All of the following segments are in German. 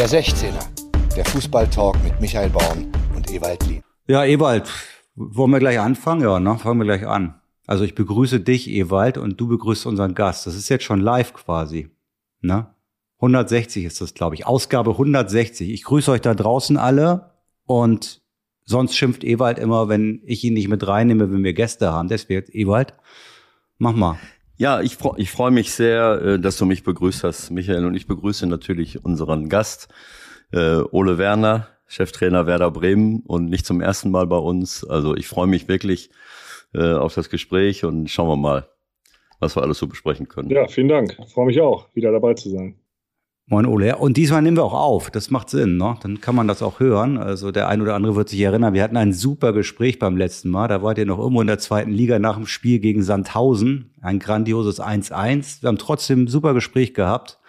Der 16er, der Fußballtalk mit Michael Baum und Ewald Lien. Ja, Ewald, wollen wir gleich anfangen? Ja, ne? Fangen wir gleich an. Also ich begrüße dich, Ewald, und du begrüßt unseren Gast. Das ist jetzt schon live quasi. Ne? 160 ist das, glaube ich. Ausgabe 160. Ich grüße euch da draußen alle und sonst schimpft Ewald immer, wenn ich ihn nicht mit reinnehme, wenn wir Gäste haben. Deswegen, Ewald, mach mal. Ja, ich, ich freue mich sehr, äh, dass du mich begrüßt hast, Michael. Und ich begrüße natürlich unseren Gast, äh, Ole Werner, Cheftrainer Werder Bremen und nicht zum ersten Mal bei uns. Also ich freue mich wirklich äh, auf das Gespräch und schauen wir mal, was wir alles so besprechen können. Ja, vielen Dank. Ich freue mich auch, wieder dabei zu sein. Moin Ole. Und diesmal nehmen wir auch auf. Das macht Sinn, ne? Dann kann man das auch hören. Also der ein oder andere wird sich erinnern, wir hatten ein super Gespräch beim letzten Mal. Da wart ihr noch irgendwo in der zweiten Liga nach dem Spiel gegen Sandhausen. Ein grandioses 1-1. Wir haben trotzdem ein super Gespräch gehabt.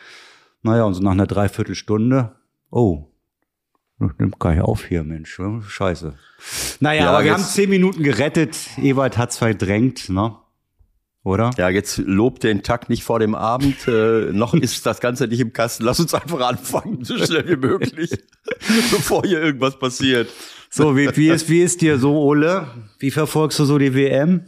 Naja, und so nach einer Dreiviertelstunde, oh, nimmt gar nicht auf hier, Mensch. Scheiße. Naja, ja, aber wir haben zehn Minuten gerettet. Ewald hat's verdrängt, ne? Oder? Ja, jetzt lobt den Tag nicht vor dem Abend. Äh, noch ist das Ganze nicht im Kasten. Lass uns einfach anfangen, so schnell wie möglich, bevor hier irgendwas passiert. So, wie, wie, ist, wie ist dir so, Ole? Wie verfolgst du so die WM?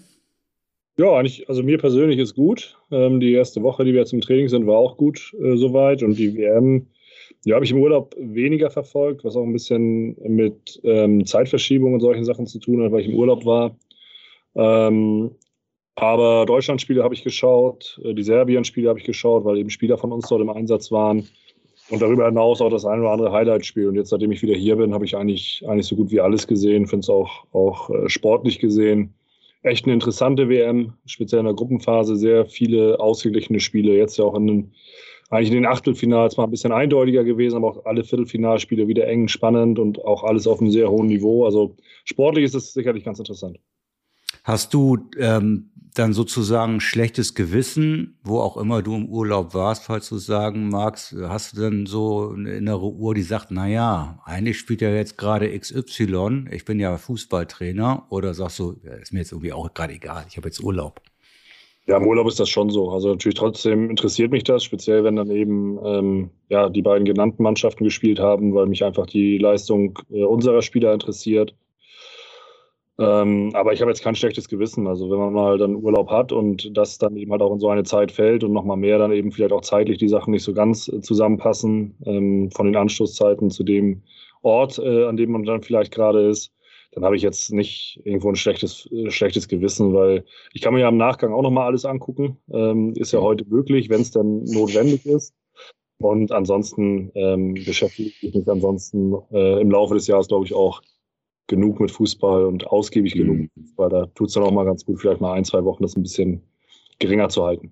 Ja, eigentlich, also mir persönlich ist gut. Ähm, die erste Woche, die wir jetzt im Training sind, war auch gut äh, soweit. Und die WM, ja, habe ich im Urlaub weniger verfolgt, was auch ein bisschen mit ähm, Zeitverschiebung und solchen Sachen zu tun hat, weil ich im Urlaub war. Ähm, aber Deutschland-Spiele habe ich geschaut, äh, die Serbien-Spiele habe ich geschaut, weil eben Spieler von uns dort im Einsatz waren. Und darüber hinaus auch das ein oder andere Highlight-Spiel. Und jetzt, seitdem ich wieder hier bin, habe ich eigentlich, eigentlich so gut wie alles gesehen. Finde es auch, auch äh, sportlich gesehen. Echt eine interessante WM, speziell in der Gruppenphase. Sehr viele ausgeglichene Spiele. Jetzt ja auch in den, eigentlich in den Achtelfinals mal ein bisschen eindeutiger gewesen, aber auch alle Viertelfinalspiele wieder eng, spannend und auch alles auf einem sehr hohen Niveau. Also sportlich ist es sicherlich ganz interessant. Hast du ähm, dann sozusagen schlechtes Gewissen, wo auch immer du im Urlaub warst, falls du sagen magst, hast du dann so eine innere Uhr, die sagt, na ja, eigentlich spielt ja jetzt gerade XY, ich bin ja Fußballtrainer, oder sagst du, ja, ist mir jetzt irgendwie auch gerade egal, ich habe jetzt Urlaub. Ja, im Urlaub ist das schon so. Also natürlich trotzdem interessiert mich das, speziell wenn dann eben ähm, ja, die beiden genannten Mannschaften gespielt haben, weil mich einfach die Leistung äh, unserer Spieler interessiert. Ähm, aber ich habe jetzt kein schlechtes Gewissen. Also wenn man mal dann Urlaub hat und das dann eben halt auch in so eine Zeit fällt und nochmal mehr dann eben vielleicht auch zeitlich die Sachen nicht so ganz äh, zusammenpassen, ähm, von den Anstoßzeiten zu dem Ort, äh, an dem man dann vielleicht gerade ist, dann habe ich jetzt nicht irgendwo ein schlechtes, äh, schlechtes Gewissen, weil ich kann mir ja im Nachgang auch nochmal alles angucken. Ähm, ist ja heute möglich, wenn es dann notwendig ist. Und ansonsten ähm, beschäftige ich mich ansonsten äh, im Laufe des Jahres, glaube ich, auch genug mit Fußball und ausgiebig mhm. genug mit Fußball. Da tut es dann auch mal ganz gut, vielleicht mal ein, zwei Wochen das ein bisschen geringer zu halten.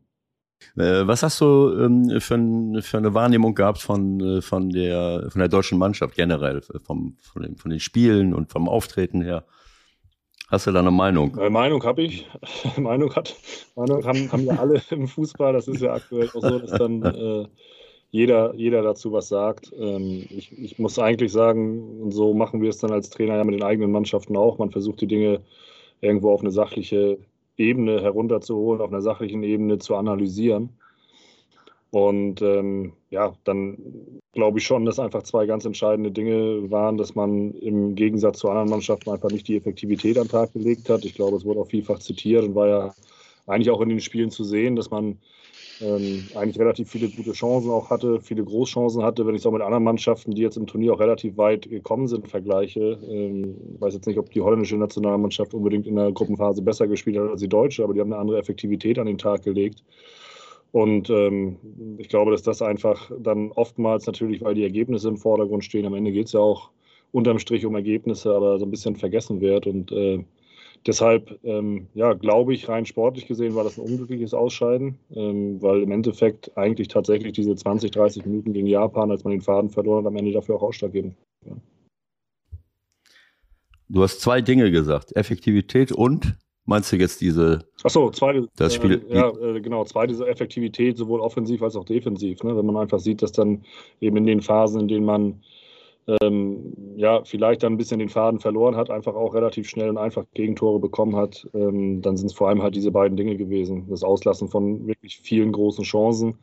Äh, was hast du ähm, für, ein, für, eine Wahrnehmung gehabt von, äh, von, der, von der deutschen Mannschaft generell, vom, von, den, von den Spielen und vom Auftreten her? Hast du da eine Meinung? Äh, Meinung habe ich. Meinung, hat, Meinung haben, haben ja alle im Fußball. Das ist ja aktuell auch so, dass dann äh, jeder, jeder dazu was sagt. Ähm, ich, ich muss eigentlich sagen, und so machen wir es dann als Trainer ja mit den eigenen Mannschaften auch. Man versucht die Dinge irgendwo auf eine sachliche Ebene herunterzuholen, auf einer sachlichen Ebene zu analysieren. Und ähm, ja, dann glaube ich schon, dass einfach zwei ganz entscheidende Dinge waren, dass man im Gegensatz zu anderen Mannschaften einfach nicht die Effektivität an den Tag gelegt hat. Ich glaube, es wurde auch vielfach zitiert und war ja eigentlich auch in den Spielen zu sehen, dass man ähm, eigentlich relativ viele gute Chancen auch hatte, viele Großchancen hatte, wenn ich es auch mit anderen Mannschaften, die jetzt im Turnier auch relativ weit gekommen sind, vergleiche. Ähm, ich weiß jetzt nicht, ob die holländische Nationalmannschaft unbedingt in der Gruppenphase besser gespielt hat als die deutsche, aber die haben eine andere Effektivität an den Tag gelegt. Und ähm, ich glaube, dass das einfach dann oftmals natürlich, weil die Ergebnisse im Vordergrund stehen, am Ende geht es ja auch unterm Strich um Ergebnisse, aber so ein bisschen vergessen wird. Und äh, Deshalb, ähm, ja, glaube ich, rein sportlich gesehen war das ein unglückliches Ausscheiden, ähm, weil im Endeffekt eigentlich tatsächlich diese 20, 30 Minuten gegen Japan, als man den Faden verloren hat, am Ende dafür auch ausschlaggebend. Ja. Du hast zwei Dinge gesagt, Effektivität und meinst du jetzt diese? Achso, zweite. Das Spiel. Äh, ja, äh, genau. Zweite Effektivität sowohl offensiv als auch defensiv. Ne? Wenn man einfach sieht, dass dann eben in den Phasen, in denen man ähm, ja, vielleicht dann ein bisschen den Faden verloren hat, einfach auch relativ schnell und einfach Gegentore bekommen hat, ähm, dann sind es vor allem halt diese beiden Dinge gewesen. Das Auslassen von wirklich vielen großen Chancen.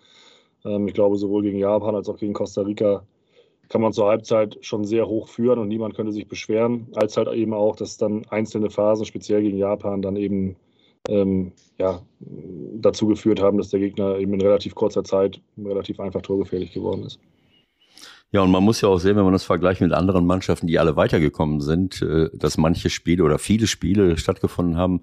Ähm, ich glaube, sowohl gegen Japan als auch gegen Costa Rica kann man zur Halbzeit schon sehr hoch führen und niemand könnte sich beschweren, als halt eben auch, dass dann einzelne Phasen, speziell gegen Japan, dann eben ähm, ja, dazu geführt haben, dass der Gegner eben in relativ kurzer Zeit relativ einfach torgefährlich geworden ist. Ja, und man muss ja auch sehen, wenn man das vergleicht mit anderen Mannschaften, die alle weitergekommen sind, äh, dass manche Spiele oder viele Spiele stattgefunden haben,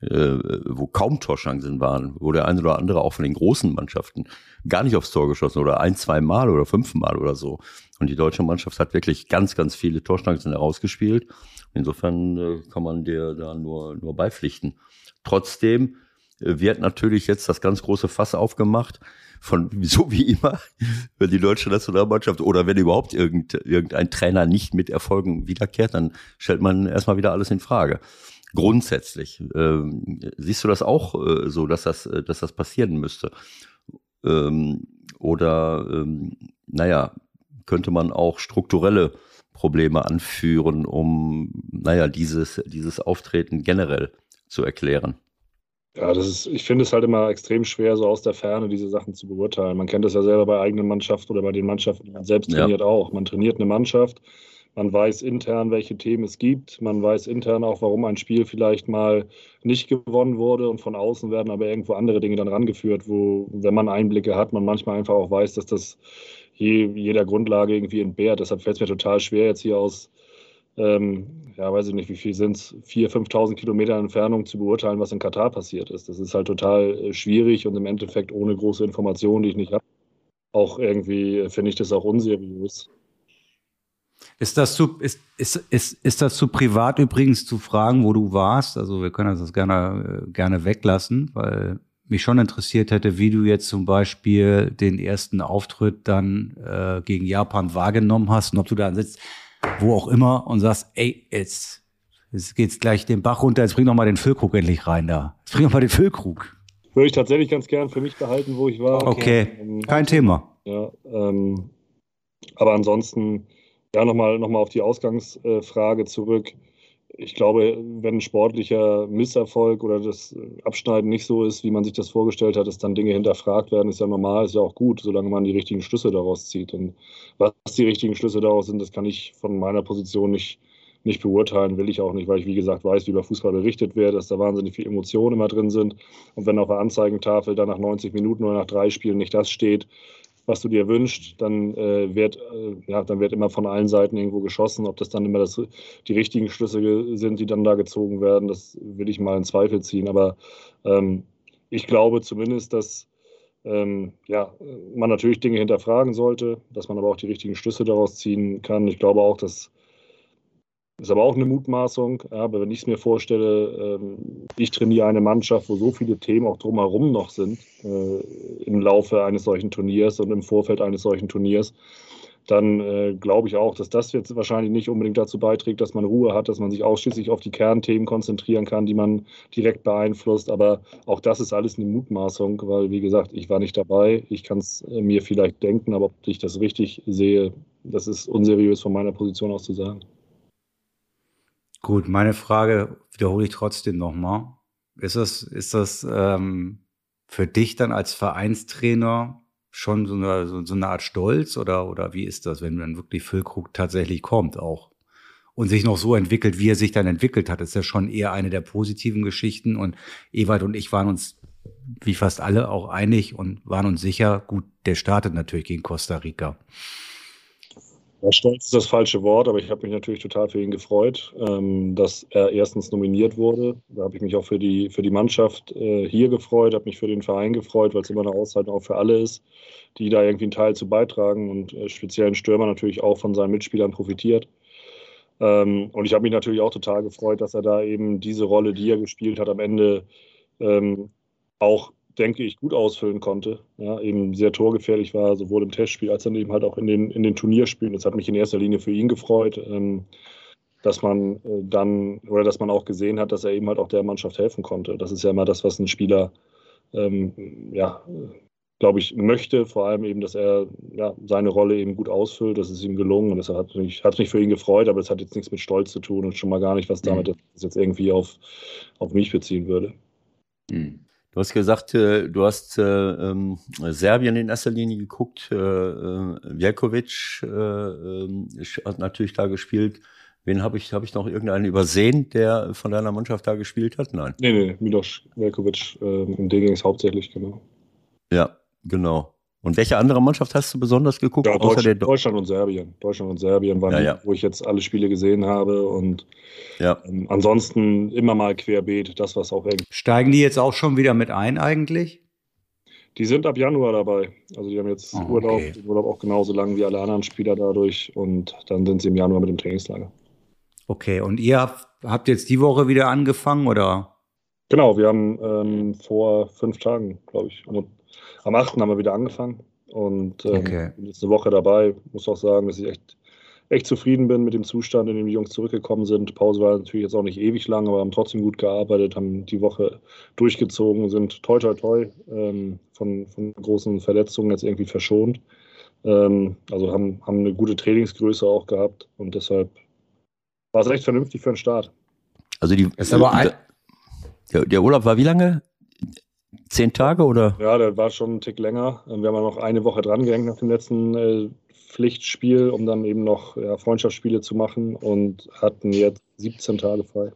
äh, wo kaum Torchancen waren, wo der eine oder andere auch von den großen Mannschaften gar nicht aufs Tor geschossen oder ein, zwei Mal oder fünfmal oder so. Und die deutsche Mannschaft hat wirklich ganz, ganz viele Torchancen herausgespielt. Insofern äh, kann man dir da nur, nur beipflichten. Trotzdem wird natürlich jetzt das ganz große Fass aufgemacht von so wie immer, wenn die deutsche Nationalmannschaft oder wenn überhaupt irgend, irgendein Trainer nicht mit Erfolgen wiederkehrt, dann stellt man erstmal wieder alles in Frage. Grundsätzlich. Ähm, siehst du das auch äh, so, dass das, äh, dass das passieren müsste? Ähm, oder, ähm, naja, könnte man auch strukturelle Probleme anführen, um, naja, dieses, dieses Auftreten generell zu erklären? Ja, das ist, ich finde es halt immer extrem schwer, so aus der Ferne diese Sachen zu beurteilen. Man kennt das ja selber bei eigenen Mannschaften oder bei den Mannschaften, die man selbst trainiert ja. auch. Man trainiert eine Mannschaft, man weiß intern, welche Themen es gibt, man weiß intern auch, warum ein Spiel vielleicht mal nicht gewonnen wurde und von außen werden aber irgendwo andere Dinge dann rangeführt, wo, wenn man Einblicke hat, man manchmal einfach auch weiß, dass das je, jeder Grundlage irgendwie entbehrt. Deshalb fällt es mir total schwer, jetzt hier aus ähm, ja, weiß ich nicht, wie viel sind es, 4.000, 5.000 Kilometer Entfernung zu beurteilen, was in Katar passiert ist. Das ist halt total äh, schwierig und im Endeffekt ohne große Informationen, die ich nicht habe. Auch irgendwie äh, finde ich das auch unseriös. Ist das, zu, ist, ist, ist, ist das zu privat übrigens zu fragen, wo du warst? Also wir können das gerne, äh, gerne weglassen, weil mich schon interessiert hätte, wie du jetzt zum Beispiel den ersten Auftritt dann äh, gegen Japan wahrgenommen hast und ob du da sitzt wo auch immer und sagst, ey, jetzt, jetzt geht's gleich den Bach runter, jetzt bring doch mal den Füllkrug endlich rein da. Jetzt bring doch mal den Füllkrug. Würde ich tatsächlich ganz gern für mich behalten, wo ich war. Okay, ähm, kein Thema. Ja, ähm, aber ansonsten, ja, nochmal noch mal auf die Ausgangsfrage zurück ich glaube, wenn sportlicher Misserfolg oder das Abschneiden nicht so ist, wie man sich das vorgestellt hat, dass dann Dinge hinterfragt werden, ist ja normal, ist ja auch gut, solange man die richtigen Schlüsse daraus zieht. Und was die richtigen Schlüsse daraus sind, das kann ich von meiner Position nicht, nicht beurteilen, will ich auch nicht, weil ich, wie gesagt, weiß, wie über Fußball berichtet wird, dass da wahnsinnig viele Emotionen immer drin sind. Und wenn auf der Anzeigentafel dann nach 90 Minuten oder nach drei Spielen nicht das steht, was du dir wünschst, dann äh, wird äh, ja, dann wird immer von allen Seiten irgendwo geschossen. Ob das dann immer das, die richtigen Schlüsse sind, die dann da gezogen werden, das will ich mal in Zweifel ziehen. Aber ähm, ich glaube zumindest, dass ähm, ja, man natürlich Dinge hinterfragen sollte, dass man aber auch die richtigen Schlüsse daraus ziehen kann. Ich glaube auch, dass ist aber auch eine Mutmaßung. Aber wenn ich es mir vorstelle, ähm, ich trainiere eine Mannschaft, wo so viele Themen auch drumherum noch sind äh, im Laufe eines solchen Turniers und im Vorfeld eines solchen Turniers, dann äh, glaube ich auch, dass das jetzt wahrscheinlich nicht unbedingt dazu beiträgt, dass man Ruhe hat, dass man sich ausschließlich auf die Kernthemen konzentrieren kann, die man direkt beeinflusst. Aber auch das ist alles eine Mutmaßung, weil, wie gesagt, ich war nicht dabei. Ich kann es äh, mir vielleicht denken, aber ob ich das richtig sehe, das ist unseriös von meiner Position aus zu sagen. Gut, meine Frage wiederhole ich trotzdem nochmal. Ist das, ist das ähm, für dich dann als Vereinstrainer schon so eine, so, so eine Art Stolz oder, oder wie ist das, wenn dann wirklich Füllkrug tatsächlich kommt auch und sich noch so entwickelt, wie er sich dann entwickelt hat? Das ist ja schon eher eine der positiven Geschichten und Ewald und ich waren uns wie fast alle auch einig und waren uns sicher, gut, der startet natürlich gegen Costa Rica. Ja, stolz ist das falsche Wort, aber ich habe mich natürlich total für ihn gefreut, ähm, dass er erstens nominiert wurde. Da habe ich mich auch für die, für die Mannschaft äh, hier gefreut, habe mich für den Verein gefreut, weil es immer eine Auszeichnung auch für alle ist, die da irgendwie einen Teil zu beitragen und äh, speziell Stürmer natürlich auch von seinen Mitspielern profitiert. Ähm, und ich habe mich natürlich auch total gefreut, dass er da eben diese Rolle, die er gespielt hat, am Ende ähm, auch denke ich, gut ausfüllen konnte. Ja, eben sehr torgefährlich war, sowohl im Testspiel als dann eben halt auch in den, in den Turnierspielen. Das hat mich in erster Linie für ihn gefreut, ähm, dass man äh, dann oder dass man auch gesehen hat, dass er eben halt auch der Mannschaft helfen konnte. Das ist ja immer das, was ein Spieler, ähm, ja, glaube ich, möchte. Vor allem eben, dass er ja, seine Rolle eben gut ausfüllt. Das ist ihm gelungen und das hat mich, hat mich für ihn gefreut, aber es hat jetzt nichts mit Stolz zu tun und schon mal gar nicht, was damit mhm. jetzt irgendwie auf, auf mich beziehen würde. Mhm. Du hast gesagt, äh, du hast äh, ähm, Serbien in erster Linie geguckt. Äh, äh, Velkovic äh, äh, hat natürlich da gespielt. Wen habe ich, habe ich noch irgendeinen übersehen, der von deiner Mannschaft da gespielt hat? Nein. Nee, nee, Milos Velkovic äh, im D-Gings hauptsächlich, genau. Ja, genau. Und welche andere Mannschaft hast du besonders geguckt? Ja, außer Deutsch, der Deutschland und Serbien. Deutschland und Serbien waren Ja, die, ja. wo ich jetzt alle Spiele gesehen habe. Und ja. ähm, ansonsten immer mal querbeet, das, was auch irgendwie. Steigen die jetzt auch schon wieder mit ein eigentlich? Die sind ab Januar dabei. Also die haben jetzt Oh, okay. Urlaub, den Urlaub auch genauso lang wie alle anderen Spieler dadurch. Und dann sind sie im Januar mit dem Trainingslager. Okay, und ihr habt, habt jetzt die Woche wieder angefangen oder? Genau, wir haben ähm, vor fünf Tagen, glaube ich, am, am 8. haben wir wieder angefangen und ähm, Okay. bin jetzt eine Woche dabei. Muss auch sagen, dass ich echt, echt zufrieden bin mit dem Zustand, in dem die Jungs zurückgekommen sind. Pause war natürlich jetzt auch nicht ewig lang, aber haben trotzdem gut gearbeitet, haben die Woche durchgezogen, sind toi toi toi ähm, von, von großen Verletzungen jetzt irgendwie verschont. Ähm, also haben, haben eine gute Trainingsgröße auch gehabt und deshalb war es recht vernünftig für den Start. Also die, Ist aber ein- der, der Urlaub war wie lange? Zehn Tage oder? Ja, der war schon einen Tick länger. Ähm, Wir haben ja noch eine Woche dran gehängt nach dem letzten äh, Pflichtspiel, um dann eben noch ja, Freundschaftsspiele zu machen und hatten jetzt 17 Tage frei.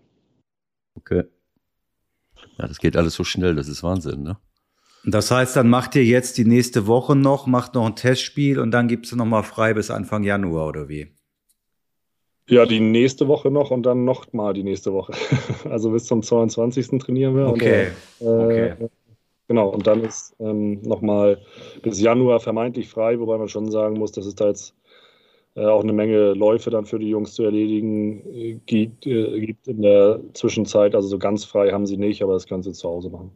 Okay. Ja, das geht alles so schnell, das ist Wahnsinn, ne? Das heißt, dann macht ihr jetzt die nächste Woche noch, macht noch ein Testspiel und dann gibt's noch mal frei bis Anfang Januar oder wie? Ja, die nächste Woche noch und dann noch mal die nächste Woche. Also bis zum 22. trainieren wir. Okay. Und, äh, Okay. Genau, und dann ist ähm, nochmal bis Januar vermeintlich frei, wobei man schon sagen muss, dass es da jetzt äh, auch eine Menge Läufe dann für die Jungs zu erledigen äh, gibt, äh, gibt in der Zwischenzeit. Also so ganz frei haben sie nicht, aber das können sie zu Hause machen.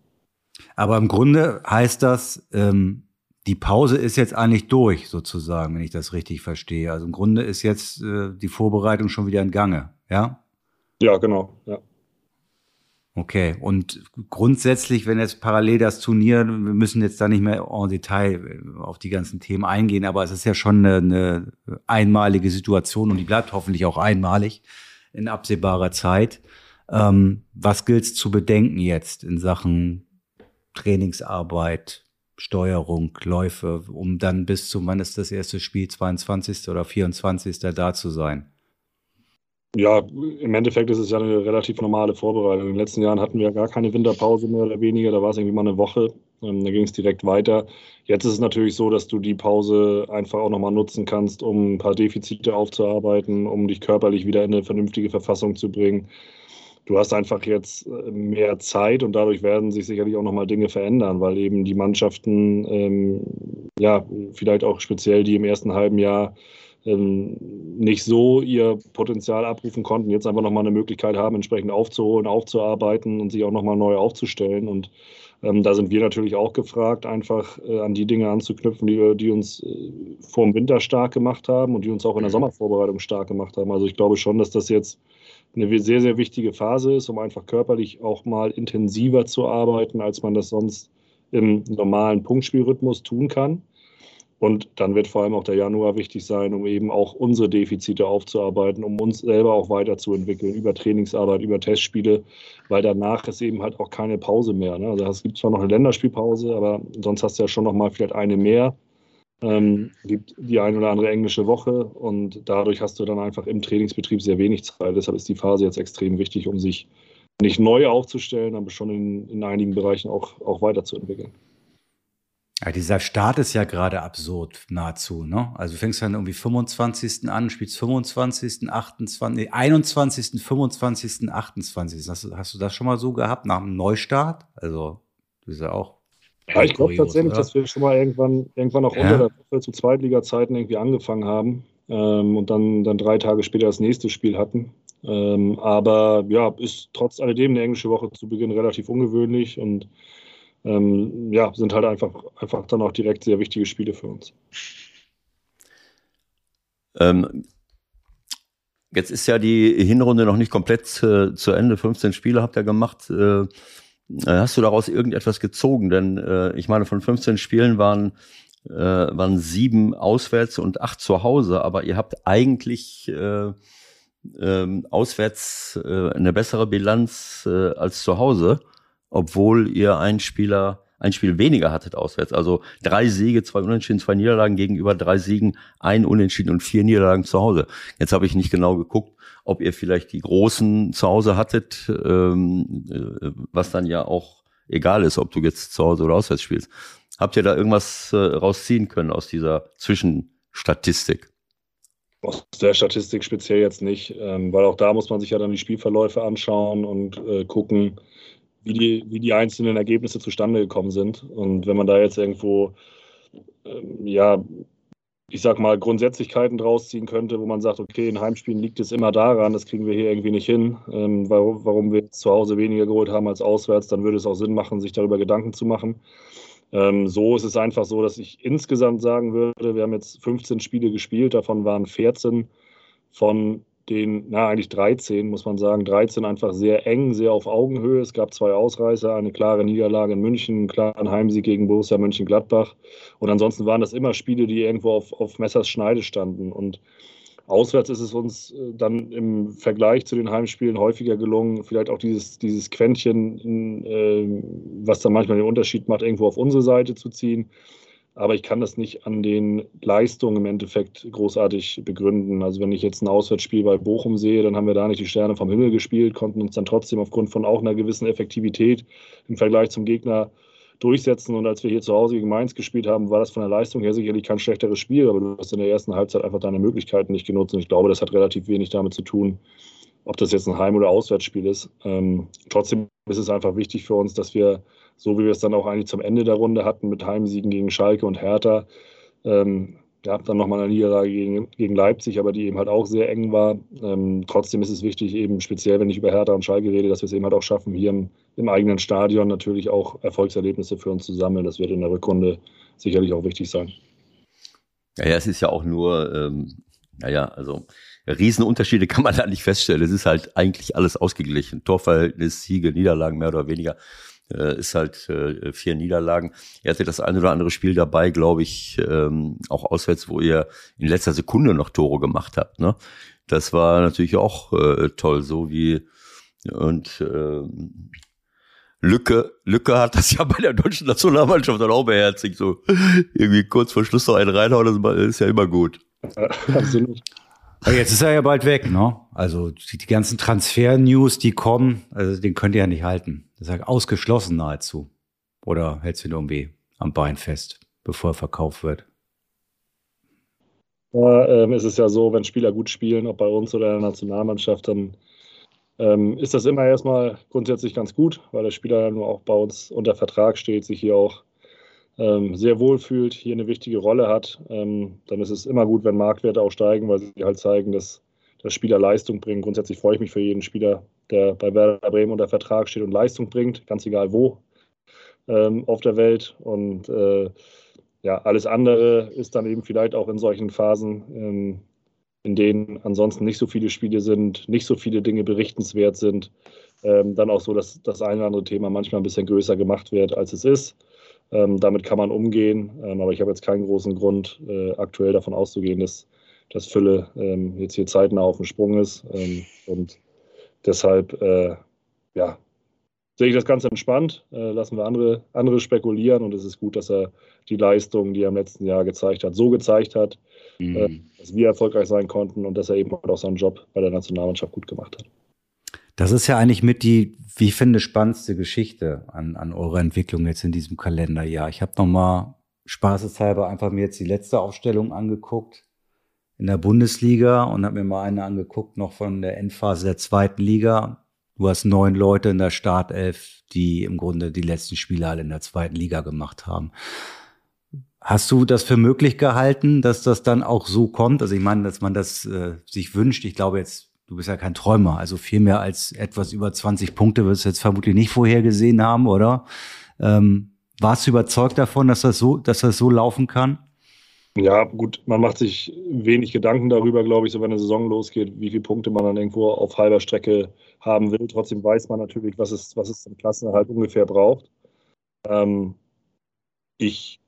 Aber im Grunde heißt das, ähm, die Pause ist jetzt eigentlich durch, sozusagen, wenn ich das richtig verstehe. Also im Grunde ist jetzt äh, die Vorbereitung schon wieder in Gange, ja? Ja, genau. Ja. Okay, und grundsätzlich, wenn jetzt parallel das Turnier, wir müssen jetzt da nicht mehr en Detail äh, auf die ganzen Themen eingehen, aber es ist ja schon eine, eine einmalige Situation und die bleibt hoffentlich auch einmalig in absehbarer Zeit. Ähm, was gilt es zu bedenken jetzt in Sachen Trainingsarbeit, Steuerung, Läufe, um dann bis zum, wann ist das erste Spiel, 22. oder 24. da zu sein? Ja, im Endeffekt ist es ja eine relativ normale Vorbereitung. In den letzten Jahren hatten wir ja gar keine Winterpause mehr oder weniger. Da war es irgendwie mal eine Woche. Ähm, da ging es direkt weiter. Jetzt ist es natürlich so, dass du die Pause einfach auch nochmal nutzen kannst, um ein paar Defizite aufzuarbeiten, um dich körperlich wieder in eine vernünftige Verfassung zu bringen. Du hast einfach jetzt äh, mehr Zeit und dadurch werden sich sicherlich auch nochmal Dinge verändern, weil eben die Mannschaften, ähm, ja, vielleicht auch speziell die im ersten halben Jahr, nicht so ihr Potenzial abrufen konnten, jetzt einfach nochmal eine Möglichkeit haben, entsprechend aufzuholen, aufzuarbeiten und sich auch nochmal neu aufzustellen. Und ähm, da sind wir natürlich auch gefragt, einfach äh, an die Dinge anzuknüpfen, die, die uns äh, vor dem Winter stark gemacht haben und die uns auch in der Sommervorbereitung stark gemacht haben. Also ich glaube schon, dass das jetzt eine sehr, sehr wichtige Phase ist, um einfach körperlich auch mal intensiver zu arbeiten, als man das sonst im normalen Punktspielrhythmus tun kann. Und dann wird vor allem auch der Januar wichtig sein, um eben auch unsere Defizite aufzuarbeiten, um uns selber auch weiterzuentwickeln über Trainingsarbeit, über Testspiele, weil danach ist eben halt auch keine Pause mehr. Ne? Also es gibt zwar noch eine Länderspielpause, aber sonst hast du ja schon noch mal vielleicht eine mehr. Ähm, gibt die ein oder andere englische Woche und dadurch hast du dann einfach im Trainingsbetrieb sehr wenig Zeit. Deshalb ist die Phase jetzt extrem wichtig, um sich nicht neu aufzustellen, aber schon in, in einigen Bereichen auch, auch weiterzuentwickeln. Ja, dieser Start ist ja gerade absurd nahezu, ne? Also du fängst dann irgendwie 25. an, spielst 25., 28., 21., 25., 28. Hast, du- hast du das schon mal so gehabt nach dem Neustart? Also, das ist ja auch. Ja, ich glaube tatsächlich, oder? dass wir schon mal irgendwann, irgendwann auch Ja. unter der Woche zu Zweitliga-Zeiten irgendwie angefangen haben ähm, und dann, dann drei Tage später das nächste Spiel hatten. Ähm, aber ja, ist trotz alledem eine englische Woche zu Beginn relativ ungewöhnlich und ähm, ja, sind halt einfach, einfach dann auch direkt sehr wichtige Spiele für uns. Ähm, jetzt ist ja die Hinrunde noch nicht komplett äh, zu Ende. 15 Spiele habt ihr gemacht. Äh, hast du daraus irgendetwas gezogen? Denn äh, ich meine, von 15 Spielen waren, äh, waren sieben auswärts und acht zu Hause, aber ihr habt eigentlich äh, ähm, auswärts äh, eine bessere Bilanz äh, als zu Hause. Obwohl ihr einen Spieler, ein Spiel weniger hattet auswärts. Also drei Siege, zwei Unentschieden, zwei Niederlagen gegenüber drei Siegen, ein Unentschieden und vier Niederlagen zu Hause. Jetzt habe ich nicht genau geguckt, ob ihr vielleicht die Großen zu Hause hattet, ähm, äh, was dann ja auch egal ist, ob du jetzt zu Hause oder auswärts spielst. Habt ihr da irgendwas äh, rausziehen können aus dieser Zwischenstatistik? Aus der Statistik speziell jetzt nicht, ähm, weil auch da muss man sich ja dann die Spielverläufe anschauen und äh, gucken, wie die, wie die einzelnen Ergebnisse zustande gekommen sind. Und wenn man da jetzt irgendwo, ähm, ja, ich sag mal, Grundsätzlichkeiten draus ziehen könnte, wo man sagt, okay, in Heimspielen liegt es immer daran, das kriegen wir hier irgendwie nicht hin, ähm, warum, warum wir zu Hause weniger geholt haben als auswärts, dann würde es auch Sinn machen, sich darüber Gedanken zu machen. Ähm, so ist es einfach so, dass ich insgesamt sagen würde, wir haben jetzt 15 Spiele gespielt, davon waren 14 von den, na eigentlich 13, muss man sagen, 13 einfach sehr eng, sehr auf Augenhöhe. Es gab zwei Ausreißer, eine klare Niederlage in München, einen klaren Heimsieg gegen Borussia Mönchengladbach. Und ansonsten waren das immer Spiele, die irgendwo auf, auf Messers Schneide standen. Und Auswärts ist es uns äh, dann im Vergleich zu den Heimspielen häufiger gelungen, vielleicht auch dieses, dieses Quäntchen, äh, was dann manchmal den Unterschied macht, irgendwo auf unsere Seite zu ziehen. Aber ich kann das nicht an den Leistungen im Endeffekt großartig begründen. Also wenn ich jetzt ein Auswärtsspiel bei Bochum sehe, dann haben wir da nicht die Sterne vom Himmel gespielt, konnten uns dann trotzdem aufgrund von auch einer gewissen Effektivität im Vergleich zum Gegner durchsetzen. Und als wir hier zu Hause gegen Mainz gespielt haben, war das von der Leistung her sicherlich kein schlechteres Spiel, aber du hast in der ersten Halbzeit einfach deine Möglichkeiten nicht genutzt. Und ich glaube, das hat relativ wenig damit zu tun, ob das jetzt ein Heim- oder Auswärtsspiel ist. Ähm, trotzdem ist es einfach wichtig für uns, dass wir, so wie wir es dann auch eigentlich zum Ende der Runde hatten, mit Heimsiegen gegen Schalke und Hertha, ähm, ja, dann nochmal eine Niederlage gegen, gegen Leipzig, aber die eben halt auch sehr eng war. Ähm, trotzdem ist es wichtig, eben speziell, wenn ich über Hertha und Schalke rede, dass wir es eben halt auch schaffen, hier im, im, eigenen Stadion natürlich auch Erfolgserlebnisse für uns zu sammeln. Das wird in der Rückrunde sicherlich auch wichtig sein. Ja, ja es ist ja auch nur, ähm, naja, also Riesenunterschiede kann man da nicht feststellen. Es ist halt eigentlich alles ausgeglichen. Torverhältnis, Siege, Niederlagen mehr oder weniger äh, ist halt äh, vier Niederlagen. Er hatte das eine oder andere Spiel dabei, glaube ich, ähm, auch auswärts, wo ihr in letzter Sekunde noch Tore gemacht habt. Ne? Das war natürlich auch äh, toll, so wie und äh, Lücke, Lücke hat das ja bei der deutschen Nationalmannschaft dann auch beherzigt, so irgendwie kurz vor Schluss noch einen reinhauen, das ist ja immer gut. Absolut. Aber jetzt ist er ja bald weg, ne? Also die, die ganzen Transfer-News, die kommen, also den könnt ihr ja nicht halten. Ist ja ausgeschlossen nahezu. Oder hältst du ihn irgendwie am Bein fest, bevor er verkauft wird? Ja, ähm, ist es ja so, wenn Spieler gut spielen, ob bei uns oder in der Nationalmannschaft, dann ähm, ist das immer erstmal grundsätzlich ganz gut, weil der Spieler nur auch bei uns unter Vertrag steht, sich hier auch ähm, sehr wohl fühlt, hier eine wichtige Rolle hat, ähm, dann ist es immer gut, wenn Marktwerte auch steigen, weil sie halt zeigen, dass, dass Spieler Leistung bringen. Grundsätzlich freue ich mich für jeden Spieler, der bei Werder Bremen unter Vertrag steht und Leistung bringt, ganz egal wo ähm, auf der Welt. Und äh, ja, alles andere ist dann eben vielleicht auch in solchen Phasen, ähm, in denen ansonsten nicht so viele Spiele sind, nicht so viele Dinge berichtenswert sind, ähm, dann auch so, dass das eine oder andere Thema manchmal ein bisschen größer gemacht wird, als es ist. Ähm, damit kann man umgehen, ähm, aber ich habe jetzt keinen großen Grund, äh, aktuell davon auszugehen, dass, dass Fülle ähm, jetzt hier zeitnah auf dem Sprung ist. Ähm, und deshalb, äh, ja, sehe ich das ganz entspannt. Äh, lassen wir andere, andere spekulieren und es ist gut, dass er die Leistung, die er im letzten Jahr gezeigt hat, so gezeigt hat, mhm. Äh, dass wir erfolgreich sein konnten und dass er eben auch seinen Job bei der Nationalmannschaft gut gemacht hat. Das ist ja eigentlich mit die, wie ich finde, spannendste Geschichte an, an eurer Entwicklung jetzt in diesem Kalenderjahr. Ich habe nochmal spaßeshalber einfach mir jetzt die letzte Aufstellung angeguckt in der Bundesliga und habe mir mal eine angeguckt noch von der Endphase der zweiten Liga. Du hast neun Leute in der Startelf, die im Grunde die letzten Spiele alle in der zweiten Liga gemacht haben. Hast du das für möglich gehalten, dass das dann auch so kommt? Also ich meine, dass man das äh, sich wünscht. Ich glaube jetzt du bist ja kein Träumer, also viel mehr als etwas über 20 Punkte wirst du jetzt vermutlich nicht vorhergesehen haben, oder? Ähm, warst du überzeugt davon, dass das so, dass das so laufen kann? Ja, gut, man macht sich wenig Gedanken darüber, glaube ich, so wenn eine Saison losgeht, wie viele Punkte man dann irgendwo auf halber Strecke haben will. Trotzdem weiß man natürlich, was es, was es im Klassenerhalt ungefähr braucht. Ähm, ich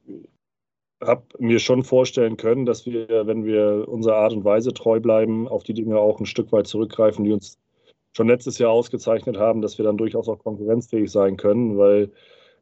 habe mir schon vorstellen können, dass wir, wenn wir unserer Art und Weise treu bleiben, auf die Dinge auch ein Stück weit zurückgreifen, die uns schon letztes Jahr ausgezeichnet haben, dass wir dann durchaus auch konkurrenzfähig sein können, weil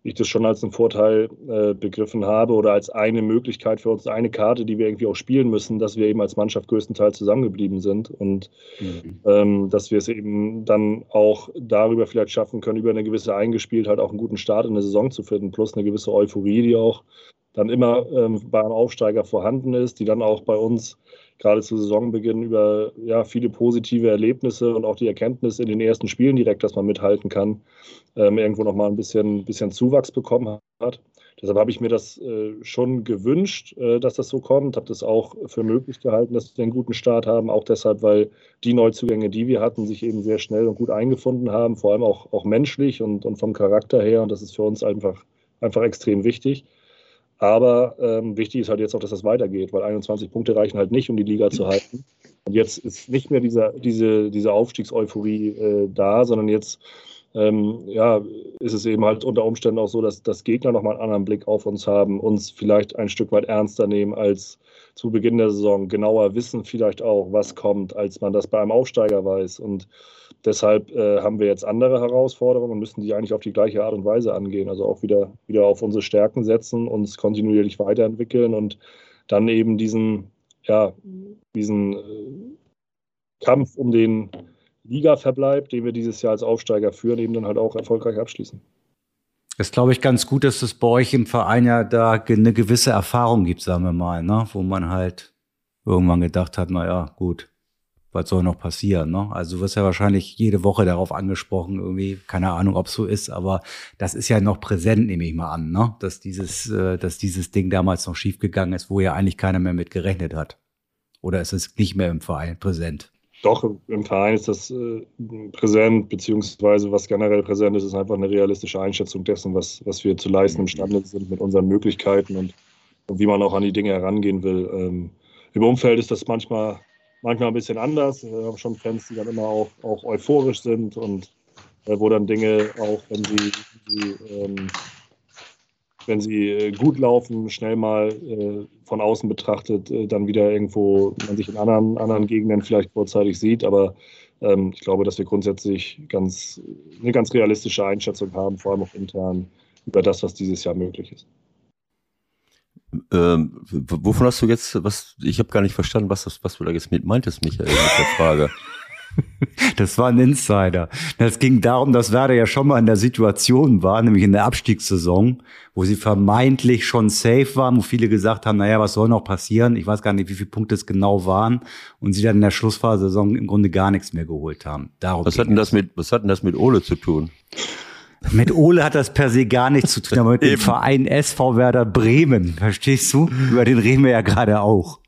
ich das schon als einen Vorteil äh, begriffen habe oder als eine Möglichkeit für uns, eine Karte, die wir irgendwie auch spielen müssen, dass wir eben als Mannschaft größtenteils zusammengeblieben sind und mhm. ähm, dass wir es eben dann auch darüber vielleicht schaffen können, über eine gewisse Eingespieltheit auch einen guten Start in der Saison zu finden, plus eine gewisse Euphorie, die auch dann immer ähm, beim Aufsteiger vorhanden ist, die dann auch bei uns gerade zu Saisonbeginn über ja, viele positive Erlebnisse und auch die Erkenntnis in den ersten Spielen direkt, dass man mithalten kann, ähm, irgendwo nochmal ein bisschen, bisschen Zuwachs bekommen hat. Deshalb habe ich mir das äh, schon gewünscht, äh, dass das so kommt, habe das auch für möglich gehalten, dass wir einen guten Start haben, auch deshalb, weil die Neuzugänge, die wir hatten, sich eben sehr schnell und gut eingefunden haben, vor allem auch, auch menschlich und, und vom Charakter her und das ist für uns einfach, einfach extrem wichtig. Aber ähm, wichtig ist halt jetzt auch, dass das weitergeht, weil 21 Punkte reichen halt nicht, um die Liga zu halten. Und jetzt ist nicht mehr dieser, diese, diese Aufstiegseuphorie äh, da, sondern jetzt ähm, ja, ist es eben halt unter Umständen auch so, dass, dass Gegner nochmal einen anderen Blick auf uns haben, uns vielleicht ein Stück weit ernster nehmen als zu Beginn der Saison, genauer wissen vielleicht auch, was kommt, als man das bei einem Aufsteiger weiß. Und deshalb äh, haben wir jetzt andere Herausforderungen und müssen die eigentlich auf die gleiche Art und Weise angehen. Also auch wieder, wieder auf unsere Stärken setzen, uns kontinuierlich weiterentwickeln und dann eben diesen, ja, diesen äh, Kampf um den Liga-Verbleib, den wir dieses Jahr als Aufsteiger führen, eben dann halt auch erfolgreich abschließen. Das ist, glaube ich, ganz gut, dass es bei euch im Verein ja da eine gewisse Erfahrung gibt, sagen wir mal, ne? wo man halt irgendwann gedacht hat, na ja, gut, was soll noch passieren? Ne? Also du wirst ja wahrscheinlich jede Woche darauf angesprochen, irgendwie, keine Ahnung, ob es so ist, aber das ist ja noch präsent, nehme ich mal an, ne? dass dieses, äh, dass dieses Ding damals noch schiefgegangen ist, wo ja eigentlich keiner mehr mit gerechnet hat. Oder ist es nicht mehr im Verein präsent? Doch, im Verein ist das äh, präsent, beziehungsweise was generell präsent ist, ist einfach eine realistische Einschätzung dessen, was, was wir zu leisten imstande sind mit unseren Möglichkeiten und, und wie man auch an die Dinge herangehen will. Ähm, Im Umfeld ist das manchmal, manchmal ein bisschen anders. Wir haben schon Fans, die dann immer auch, auch euphorisch sind und äh, wo dann Dinge auch, wenn sie, die, ähm, wenn sie äh, gut laufen, schnell mal äh, von außen betrachtet, äh, dann wieder irgendwo man sich in anderen, anderen Gegenden vielleicht vorzeitig sieht. Aber ähm, ich glaube, dass wir grundsätzlich ganz, eine ganz realistische Einschätzung haben, vor allem auch intern, über das, was dieses Jahr möglich ist. Ähm, wovon hast du jetzt, was, ich habe gar nicht verstanden, was, das, was du da jetzt mit meintest, Michael, mit der Frage. Das war ein Insider. Es ging darum, dass Werder ja schon mal in der Situation war, nämlich in der Abstiegssaison, wo sie vermeintlich schon safe waren, wo viele gesagt haben, naja, was soll noch passieren? Ich weiß gar nicht, wie viele Punkte es genau waren. Und sie dann in der Schlussphase der Saison im Grunde gar nichts mehr geholt haben. Darum was hat denn das mit, was hat denn das mit Ole zu tun? Mit Ole hat das per se gar nichts zu tun, aber mit dem Verein SV Werder Bremen, verstehst du? Über den reden wir ja gerade auch.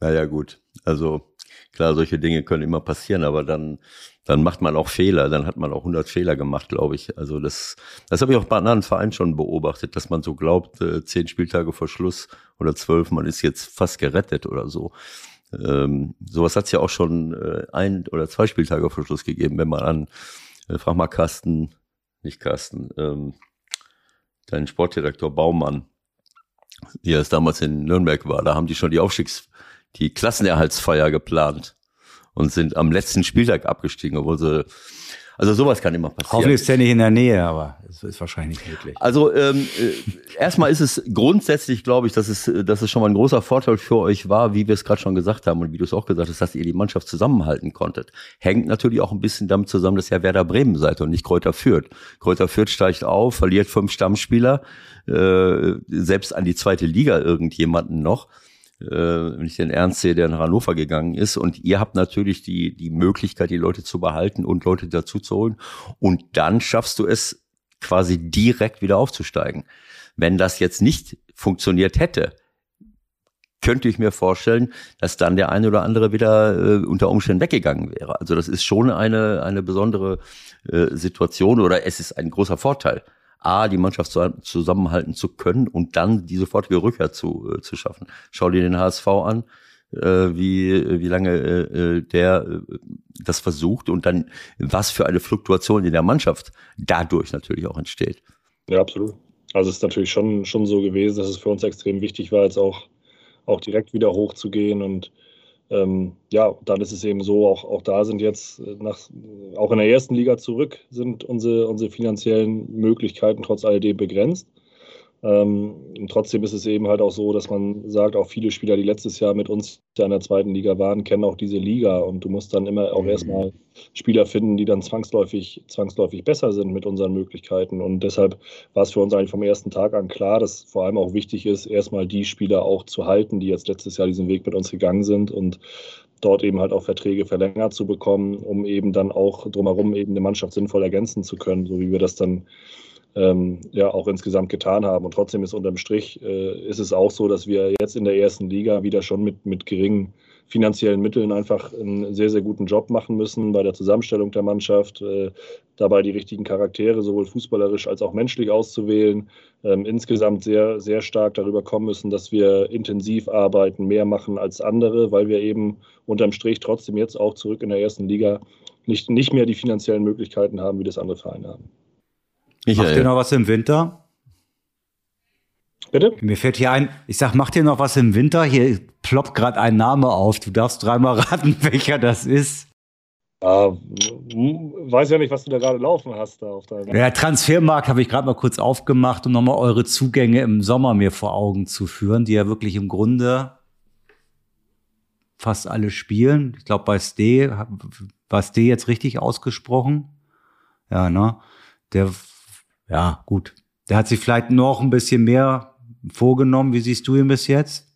Naja, gut. Also, Klar, solche Dinge können immer passieren, aber dann, dann macht man auch Fehler. Dann hat man auch 100 Fehler gemacht, glaube ich. Also das, das habe ich auch bei anderen Vereinen schon beobachtet, dass man so glaubt, äh, zehn Spieltage vor Schluss oder zwölf, man ist jetzt fast gerettet oder so. Ähm, sowas hat es ja auch schon äh, ein oder zwei Spieltage vor Schluss gegeben, wenn man an, äh, frag mal Carsten, nicht Carsten, ähm, deinen Sportdirektor Baumann, wie er es damals in Nürnberg war, da haben die schon die Aufstiegs die Klassenerhaltsfeier geplant und sind am letzten Spieltag abgestiegen, obwohl sie also sowas kann immer passieren. Hoffentlich ist der nicht in der Nähe, aber es ist wahrscheinlich nicht möglich. Also ähm, äh, erstmal ist es grundsätzlich, glaube ich, dass es, dass es schon mal ein großer Vorteil für euch war, wie wir es gerade schon gesagt haben und wie du es auch gesagt hast, dass ihr die Mannschaft zusammenhalten konntet. Hängt natürlich auch ein bisschen damit zusammen, dass ihr Werder Bremen seid und nicht Kräuter Fürth. Kräuter Fürth steigt auf, verliert fünf Stammspieler, äh, selbst an die zweite Liga irgendjemanden noch äh, wenn ich den Ernst sehe, der nach Hannover gegangen ist. Und ihr habt natürlich die, die Möglichkeit, die Leute zu behalten und Leute dazu zu holen. Und dann schaffst du es quasi direkt wieder aufzusteigen. Wenn das jetzt nicht funktioniert hätte, könnte ich mir vorstellen, dass dann der eine oder andere wieder äh, unter Umständen weggegangen wäre. Also das ist schon eine, eine besondere äh, Situation oder es ist ein großer Vorteil. A, die Mannschaft zusammenhalten zu können und dann die sofortige Rückkehr zu, äh, zu schaffen. Schau dir den HSV an, äh, wie, wie lange äh, der das versucht und dann was für eine Fluktuation in der Mannschaft dadurch natürlich auch entsteht. Ja, absolut. Also es ist natürlich schon, schon so gewesen, dass es für uns extrem wichtig war, jetzt auch, auch direkt wieder hochzugehen und ähm, ja, dann ist es eben so, auch, auch da sind jetzt nach, auch in der ersten Liga zurück, sind unsere, unsere finanziellen Möglichkeiten trotz alledem begrenzt. Ähm, trotzdem ist es eben halt auch so, dass man sagt, auch viele Spieler, die letztes Jahr mit uns in der zweiten Liga waren, kennen auch diese Liga und du musst dann immer auch mhm. erstmal Spieler finden, die dann zwangsläufig, zwangsläufig besser sind mit unseren Möglichkeiten. Und deshalb war es für uns eigentlich vom ersten Tag an klar, dass vor allem auch wichtig ist, erstmal die Spieler auch zu halten, die jetzt letztes Jahr diesen Weg mit uns gegangen sind und dort eben halt auch Verträge verlängert zu bekommen, um eben dann auch drumherum eben eine Mannschaft sinnvoll ergänzen zu können, so wie wir das dann ähm, ja auch insgesamt getan haben. Und trotzdem ist unterm Strich äh, ist es auch so, dass wir jetzt in der ersten Liga wieder schon mit, mit geringen finanziellen Mitteln einfach einen sehr, sehr guten Job machen müssen bei der Zusammenstellung der Mannschaft, äh, dabei die richtigen Charaktere sowohl fußballerisch als auch menschlich auszuwählen, ähm, insgesamt sehr, sehr stark darüber kommen müssen, dass wir intensiv arbeiten, mehr machen als andere, weil wir eben unterm Strich trotzdem jetzt auch zurück in der ersten Liga nicht, nicht mehr die finanziellen Möglichkeiten haben, wie das andere Vereine haben. Michael. Macht ihr noch was im Winter? Bitte? Mir fällt hier ein, ich sag, macht ihr noch was im Winter? Hier ploppt gerade ein Name auf. Du darfst dreimal raten, welcher das ist. Äh, weiß ja nicht, was du da gerade laufen hast. Da auf deinem ja, Transfermarkt habe ich gerade mal kurz aufgemacht, um nochmal eure Zugänge im Sommer mir vor Augen zu führen, die ja wirklich im Grunde fast alle spielen. Ich glaube, bei Ste, war Ste jetzt richtig ausgesprochen? Ja, ne? Der ja, gut. Der hat sich vielleicht noch ein bisschen mehr vorgenommen. Wie siehst du ihn bis jetzt?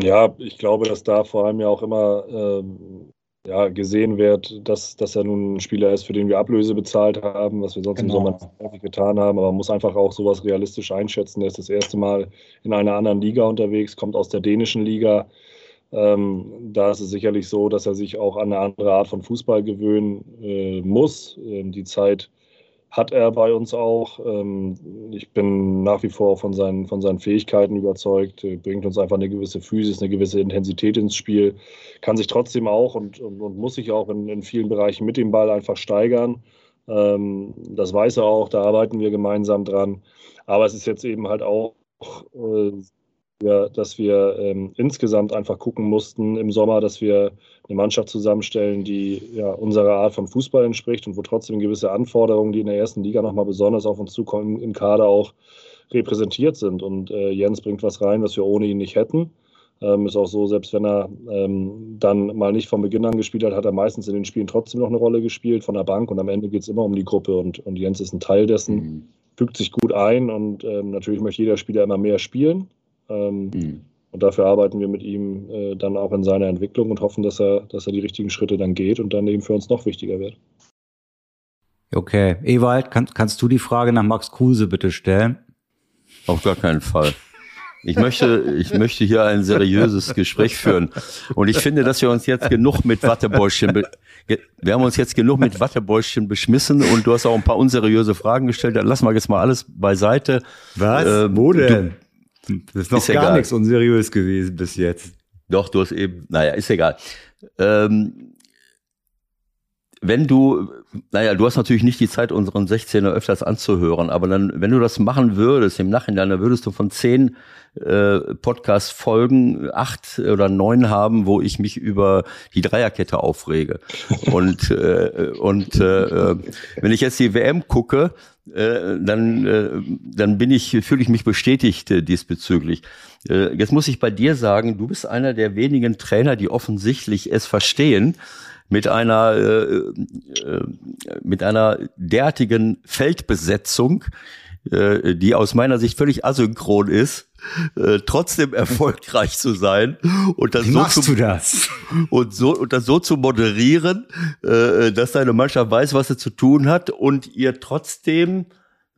Ja, ich glaube, dass da vor allem ja auch immer ähm, ja, gesehen wird, dass, dass er nun ein Spieler ist, für den wir Ablöse bezahlt haben, was wir sonst genau. im Sommer häufig getan haben. Aber man muss einfach auch sowas realistisch einschätzen. Er ist das erste Mal in einer anderen Liga unterwegs, kommt aus der dänischen Liga. Ähm, da ist es sicherlich so, dass er sich auch an eine andere Art von Fußball gewöhnen äh, muss. Ähm, die Zeit hat er bei uns auch. Ähm, ich bin nach wie vor von seinen, von seinen Fähigkeiten überzeugt, bringt uns einfach eine gewisse Physis, eine gewisse Intensität ins Spiel, kann sich trotzdem auch und, und, und muss sich auch in, in, vielen Bereichen mit dem Ball einfach steigern. Ähm, das weiß er auch, da arbeiten wir gemeinsam dran. Aber es ist jetzt eben halt auch ja, dass wir ähm, insgesamt einfach gucken mussten im Sommer, dass wir eine Mannschaft zusammenstellen, die ja, unserer Art von Fußball entspricht und wo trotzdem gewisse Anforderungen, die in der ersten Liga nochmal besonders auf uns zukommen, im Kader auch repräsentiert sind. Und äh, Jens bringt was rein, was wir ohne ihn nicht hätten. Ähm, ist auch so, selbst wenn er ähm, dann mal nicht von Beginn an gespielt hat, hat er meistens in den Spielen trotzdem noch eine Rolle gespielt von der Bank und am Ende geht es immer um die Gruppe und, und Jens ist ein Teil dessen, mhm. fügt sich gut ein und ähm, natürlich möchte jeder Spieler immer mehr spielen. Ähm, mhm. Und dafür arbeiten wir mit ihm äh, dann auch in seiner Entwicklung und hoffen, dass er, dass er die richtigen Schritte dann geht und dann eben für uns noch wichtiger wird. Okay. Ewald, kann, kannst du die Frage nach Max Kruse bitte stellen? Auf gar keinen Fall. Ich möchte, ich möchte hier ein seriöses Gespräch führen. Und ich finde, dass wir uns jetzt genug mit Wattebäuschen, wir haben uns jetzt genug mit Wattebäuschen beschmissen und du hast auch ein paar unseriöse Fragen gestellt. Dann lassen wir jetzt mal alles beiseite. Was? Äh, Wo denn? Du, das ist noch ist gar egal. nichts unseriös gewesen bis jetzt. Doch, du hast eben, naja, ist egal. Ähm, wenn du, naja, du hast natürlich nicht die Zeit, unseren 16er öfters anzuhören, aber dann, wenn du das machen würdest im Nachhinein, dann würdest du von zehn äh, Podcast-Folgen acht oder neun haben, wo ich mich über die Dreierkette aufrege. und äh, und äh, wenn ich jetzt die WM gucke, äh, dann, äh, dann bin ich, fühle ich mich bestätigt äh, diesbezüglich. Äh, jetzt muss ich bei dir sagen, du bist einer der wenigen Trainer, die offensichtlich es verstehen, mit einer äh, äh, mit einer derartigen Feldbesetzung, äh, die aus meiner Sicht völlig asynchron ist, äh, trotzdem erfolgreich zu sein und das Wie so machst zu, du das? und so und das so zu moderieren, äh, dass deine Mannschaft weiß, was sie zu tun hat und ihr trotzdem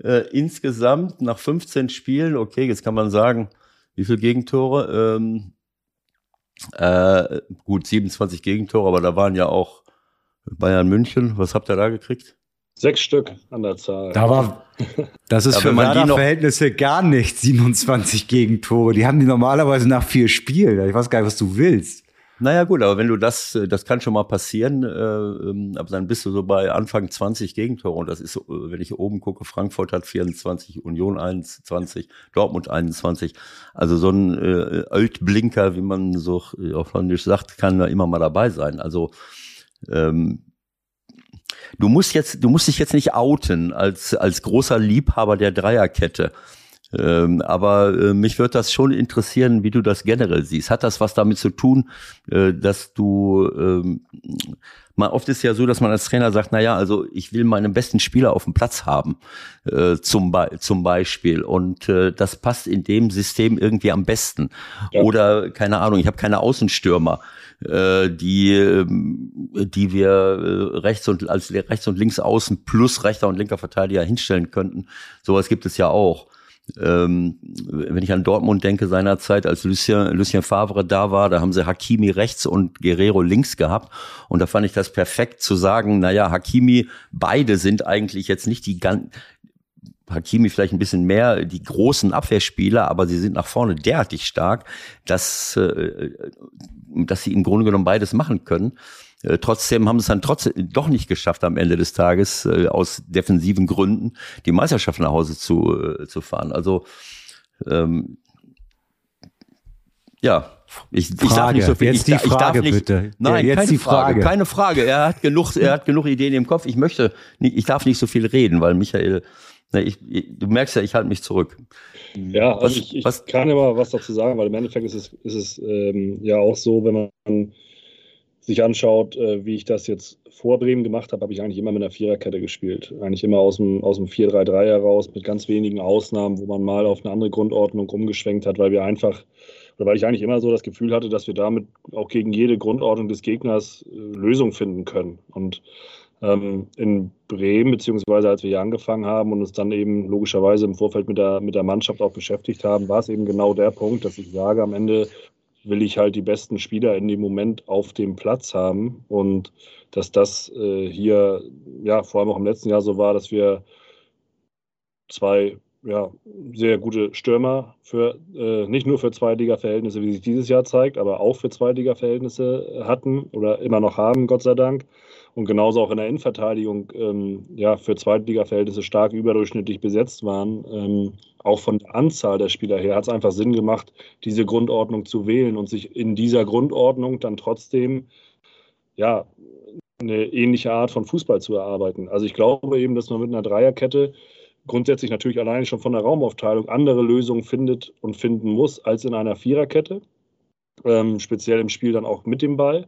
äh, insgesamt nach 15 Spielen, okay, jetzt kann man sagen, wie viele Gegentore? Ähm, äh, gut, 27 Gegentore, aber da waren ja auch Bayern München. Was habt ihr da gekriegt? Sechs Stück an der Zahl. Da war, das ist ja, für Werder-Verhältnisse gar nicht 27 Gegentore. Die haben die normalerweise nach vier Spielen. Ich weiß gar nicht, was du willst. Naja, gut, aber wenn du das, äh, das kann schon mal passieren, äh, ähm, aber dann bist du so bei Anfang 20 Gegentore und das ist, äh, wenn ich oben gucke, Frankfurt hat 24, Union 21, Dortmund 21. Also so ein äh, Altblinker, wie man so auf Holländisch sagt, kann da immer mal dabei sein. Also ähm, du musst jetzt, du musst dich jetzt nicht outen als, als großer Liebhaber der Dreierkette. Ähm, aber äh, mich würde das schon interessieren, wie du das generell siehst. Hat das was damit zu tun, äh, dass du ähm, mal oft ist ja so, dass man als Trainer sagt, na ja, also ich will meine besten Spieler auf dem Platz haben, äh, zum, Be zum Beispiel. Und äh, das passt in dem System irgendwie am besten. Ja. Oder keine Ahnung, ich habe keine Außenstürmer äh, die, ähm, die wir äh, rechts und als rechts und links außen plus rechter und linker Verteidiger hinstellen könnten. Sowas gibt es ja auch. Ähm, wenn ich an Dortmund denke, seinerzeit, als Lucien, Lucien Favre da war, da haben sie Hakimi rechts und Guerrero links gehabt. Und da fand ich das perfekt zu sagen, naja, Hakimi, beide sind eigentlich jetzt nicht die ganz, Hakimi vielleicht ein bisschen mehr die großen Abwehrspieler, aber sie sind nach vorne derartig stark, dass, äh, dass sie im Grunde genommen beides machen können. Äh, trotzdem haben sie es dann trotzdem doch nicht geschafft, am Ende des Tages äh, aus defensiven Gründen die Meisterschaft nach Hause zu, äh, zu fahren. Also ähm, ja, ich, ich darf nicht so viel. Jetzt ich, die Frage, nicht, bitte. Nein, jetzt keine die Frage. Frage. Keine Frage. Er hat genug, er hat genug Ideen im Kopf. Ich möchte, nicht, ich darf nicht so viel reden, weil Michael, ne, ich, du merkst ja, ich halte mich zurück. Ja, also was, ich, ich was, kann immer was dazu sagen, weil im Endeffekt ist es, ist es ähm, ja auch so, wenn man sich anschaut, äh, wie ich das jetzt vor Bremen gemacht habe, habe ich eigentlich immer mit einer Viererkette gespielt. Eigentlich immer aus dem, aus dem 4-3-3 heraus, mit ganz wenigen Ausnahmen, wo man mal auf eine andere Grundordnung umgeschwenkt hat, weil wir einfach, oder weil ich eigentlich immer so das Gefühl hatte, dass wir damit auch gegen jede Grundordnung des Gegners äh, Lösungen finden können. Und ähm, in Bremen, beziehungsweise als wir hier angefangen haben und uns dann eben logischerweise im Vorfeld mit der, mit der Mannschaft auch beschäftigt haben, war es eben genau der Punkt, dass ich sage, am Ende will ich halt die besten Spieler in dem Moment auf dem Platz haben. Und dass das äh, hier, ja, vor allem auch im letzten Jahr so war, dass wir zwei ja, sehr gute Stürmer für äh, nicht nur für Zweitliga-Verhältnisse, wie sich dieses Jahr zeigt, aber auch für Zweitliga-Verhältnisse hatten oder immer noch haben, Gott sei Dank und genauso auch in der Innenverteidigung ähm, ja, für Zweitliga-Verhältnisse stark überdurchschnittlich besetzt waren. Ähm, auch von der Anzahl der Spieler her hat es einfach Sinn gemacht, diese Grundordnung zu wählen und sich in dieser Grundordnung dann trotzdem ja, eine ähnliche Art von Fußball zu erarbeiten. Also ich glaube eben, dass man mit einer Dreierkette grundsätzlich natürlich alleine schon von der Raumaufteilung andere Lösungen findet und finden muss als in einer Viererkette, ähm, speziell im Spiel dann auch mit dem Ball,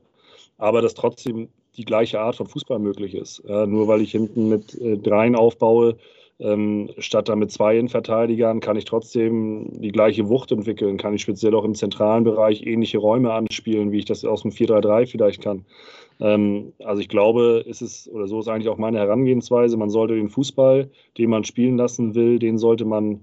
aber dass trotzdem die gleiche Art von Fußball möglich ist. Ja, nur weil ich hinten mit äh, dreien aufbaue, ähm, statt dann mit zwei Innenverteidigern, kann ich trotzdem die gleiche Wucht entwickeln, kann ich speziell auch im zentralen Bereich ähnliche Räume anspielen, wie ich das aus dem 4-3-3 vielleicht kann. Ähm, also ich glaube, es ist, oder so ist eigentlich auch meine Herangehensweise, man sollte den Fußball, den man spielen lassen will, den sollte man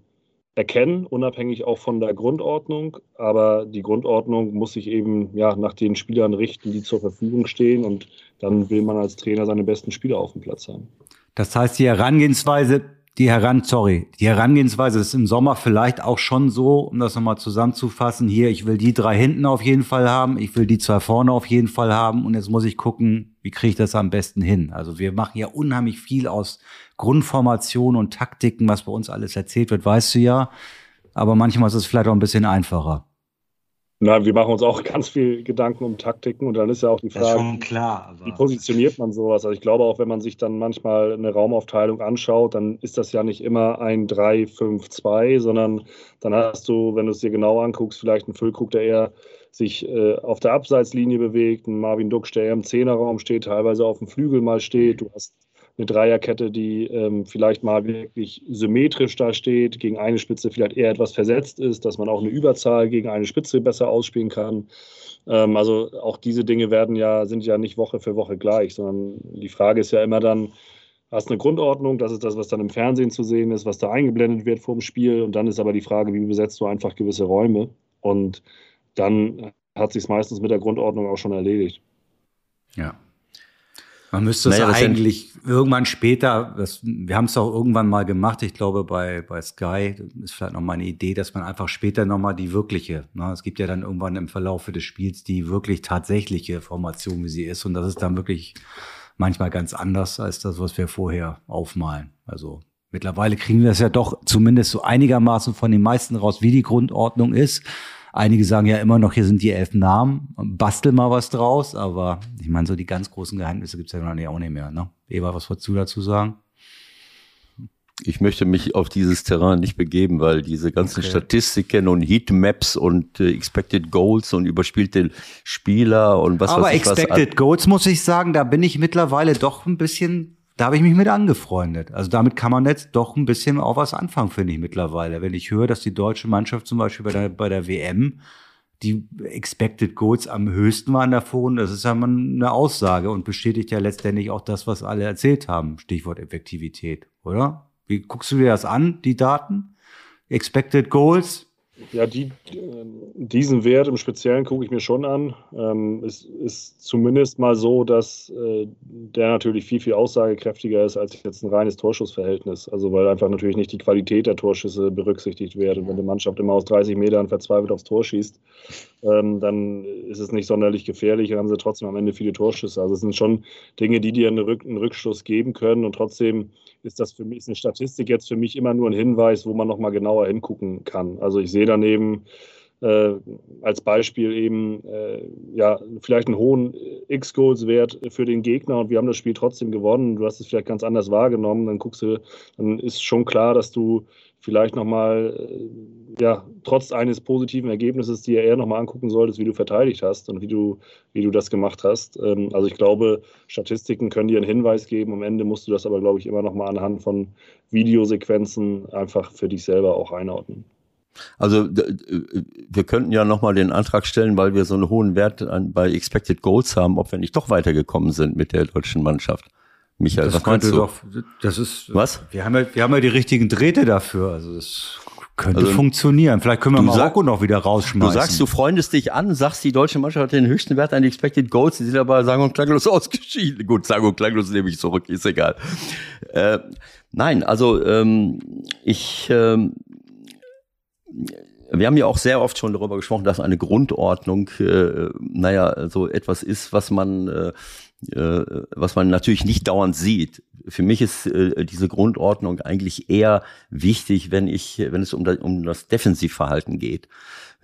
erkennen, unabhängig auch von der Grundordnung. Aber die Grundordnung muss sich eben ja, nach den Spielern richten, die zur Verfügung stehen. Und dann will man als Trainer seine besten Spieler auf dem Platz haben. Das heißt, die Herangehensweise die Heran, sorry, die Herangehensweise ist im Sommer vielleicht auch schon so, um das nochmal zusammenzufassen. Hier, ich will die drei hinten auf jeden Fall haben, ich will die zwei vorne auf jeden Fall haben und jetzt muss ich gucken, wie kriege ich das am besten hin. Also wir machen ja unheimlich viel aus Grundformationen und Taktiken, was bei uns alles erzählt wird, weißt du ja. Aber manchmal ist es vielleicht auch ein bisschen einfacher. Nein, wir machen uns auch ganz viel Gedanken um Taktiken und dann ist ja auch die Frage, schon klar, wie positioniert man sowas? Also ich glaube auch, wenn man sich dann manchmal eine Raumaufteilung anschaut, dann ist das ja nicht immer ein 3-5-2, sondern dann hast du, wenn du es dir genau anguckst, vielleicht einen Füllkrug, der eher sich äh, auf der Abseitslinie bewegt, ein Marvin Duksch, der im Zehnerraum steht, teilweise auf dem Flügel mal steht. Du hast eine Dreierkette, die ähm, vielleicht mal wirklich symmetrisch da steht, gegen eine Spitze vielleicht eher etwas versetzt ist, dass man auch eine Überzahl gegen eine Spitze besser ausspielen kann. Ähm, also auch diese Dinge werden ja, sind ja nicht Woche für Woche gleich, sondern die Frage ist ja immer dann, hast eine Grundordnung, das ist das, was dann im Fernsehen zu sehen ist, was da eingeblendet wird vor dem Spiel und dann ist aber die Frage, wie besetzt du einfach gewisse Räume und dann hat sich meistens mit der Grundordnung auch schon erledigt. Ja, Man müsste naja, es eigentlich irgendwann später, das, wir haben es auch irgendwann mal gemacht, ich glaube bei, bei Sky, das ist vielleicht noch mal eine Idee, dass man einfach später noch mal die wirkliche, ne, es gibt ja dann irgendwann im Verlauf des Spiels die wirklich tatsächliche Formation, wie sie ist und das ist dann wirklich manchmal ganz anders als das, was wir vorher aufmalen. Also mittlerweile kriegen wir es ja doch zumindest so einigermaßen von den meisten raus, wie die Grundordnung ist. Einige sagen ja immer noch, hier sind die elf Namen, bastel mal was draus, aber ich meine, so die ganz großen Geheimnisse gibt's ja noch nicht, auch nicht mehr. Ne? Eva, was wolltest du dazu sagen? Ich möchte mich auf dieses Terrain nicht begeben, weil diese ganzen okay. Statistiken und Heatmaps und äh, Expected Goals und überspielte Spieler und was Aber weiß ich Expected Goals muss ich sagen, da bin ich mittlerweile doch ein bisschen da habe ich mich mit angefreundet. Also damit kann man jetzt doch ein bisschen auch was anfangen, finde ich mittlerweile. Wenn ich höre, dass die deutsche Mannschaft zum Beispiel bei der, bei der WM die Expected Goals am höchsten waren davon, das ist ja mal eine Aussage und bestätigt ja letztendlich auch das, was alle erzählt haben. Stichwort Effektivität, oder? Wie guckst du dir das an, die Daten? Expected Goals, ja, die, diesen Wert im Speziellen gucke ich mir schon an. Ähm, es ist zumindest mal so, dass äh, der natürlich viel, viel aussagekräftiger ist als jetzt ein reines Torschussverhältnis. Also weil einfach natürlich nicht die Qualität der Torschüsse berücksichtigt wird. Und wenn die Mannschaft immer aus 30 Metern verzweifelt aufs Tor schießt, ähm, dann ist es nicht sonderlich gefährlich, dann haben sie trotzdem am Ende viele Torschüsse. Also es sind schon Dinge, die dir einen, Rück einen Rückschluss geben können und trotzdem ist das für mich, ist eine Statistik jetzt für mich immer nur ein Hinweis, wo man nochmal genauer hingucken kann. Also ich sehe daneben äh, als Beispiel eben äh, ja vielleicht einen hohen X-Goals-Wert für den Gegner und wir haben das Spiel trotzdem gewonnen. Du hast es vielleicht ganz anders wahrgenommen, dann guckst du, dann ist schon klar, dass du vielleicht nochmal, äh, ja, trotz eines positiven Ergebnisses dir eher nochmal angucken solltest, wie du verteidigt hast und wie du, wie du das gemacht hast. Ähm, also ich glaube, Statistiken können dir einen Hinweis geben. Am Ende musst du das aber, glaube ich, immer nochmal anhand von Videosequenzen einfach für dich selber auch einordnen. Also wir könnten ja nochmal den Antrag stellen, weil wir so einen hohen Wert bei Expected Goals haben, ob wir nicht doch weitergekommen sind mit der deutschen Mannschaft. Michael, das was meinst du? Doch, das ist, was? Wir haben ja, wir haben ja die richtigen Drähte dafür. Also das könnte also, funktionieren. Vielleicht können wir Marokko sag, noch wieder rausschmeißen. Du sagst, du freundest dich an, sagst, die deutsche Mannschaft hat den höchsten Wert an Expected Goals, die sind aber sagen und klanglos ausgeschieden. Gut, sagen und klanglos nehme ich zurück, ist egal. Äh, nein, also ähm, ich ähm, wir haben ja auch sehr oft schon darüber gesprochen, dass eine Grundordnung, äh, naja, so etwas ist, was man äh, was man natürlich nicht dauernd sieht. Für mich ist äh, diese Grundordnung eigentlich eher wichtig, wenn ich, wenn es um das, um das Defensivverhalten geht.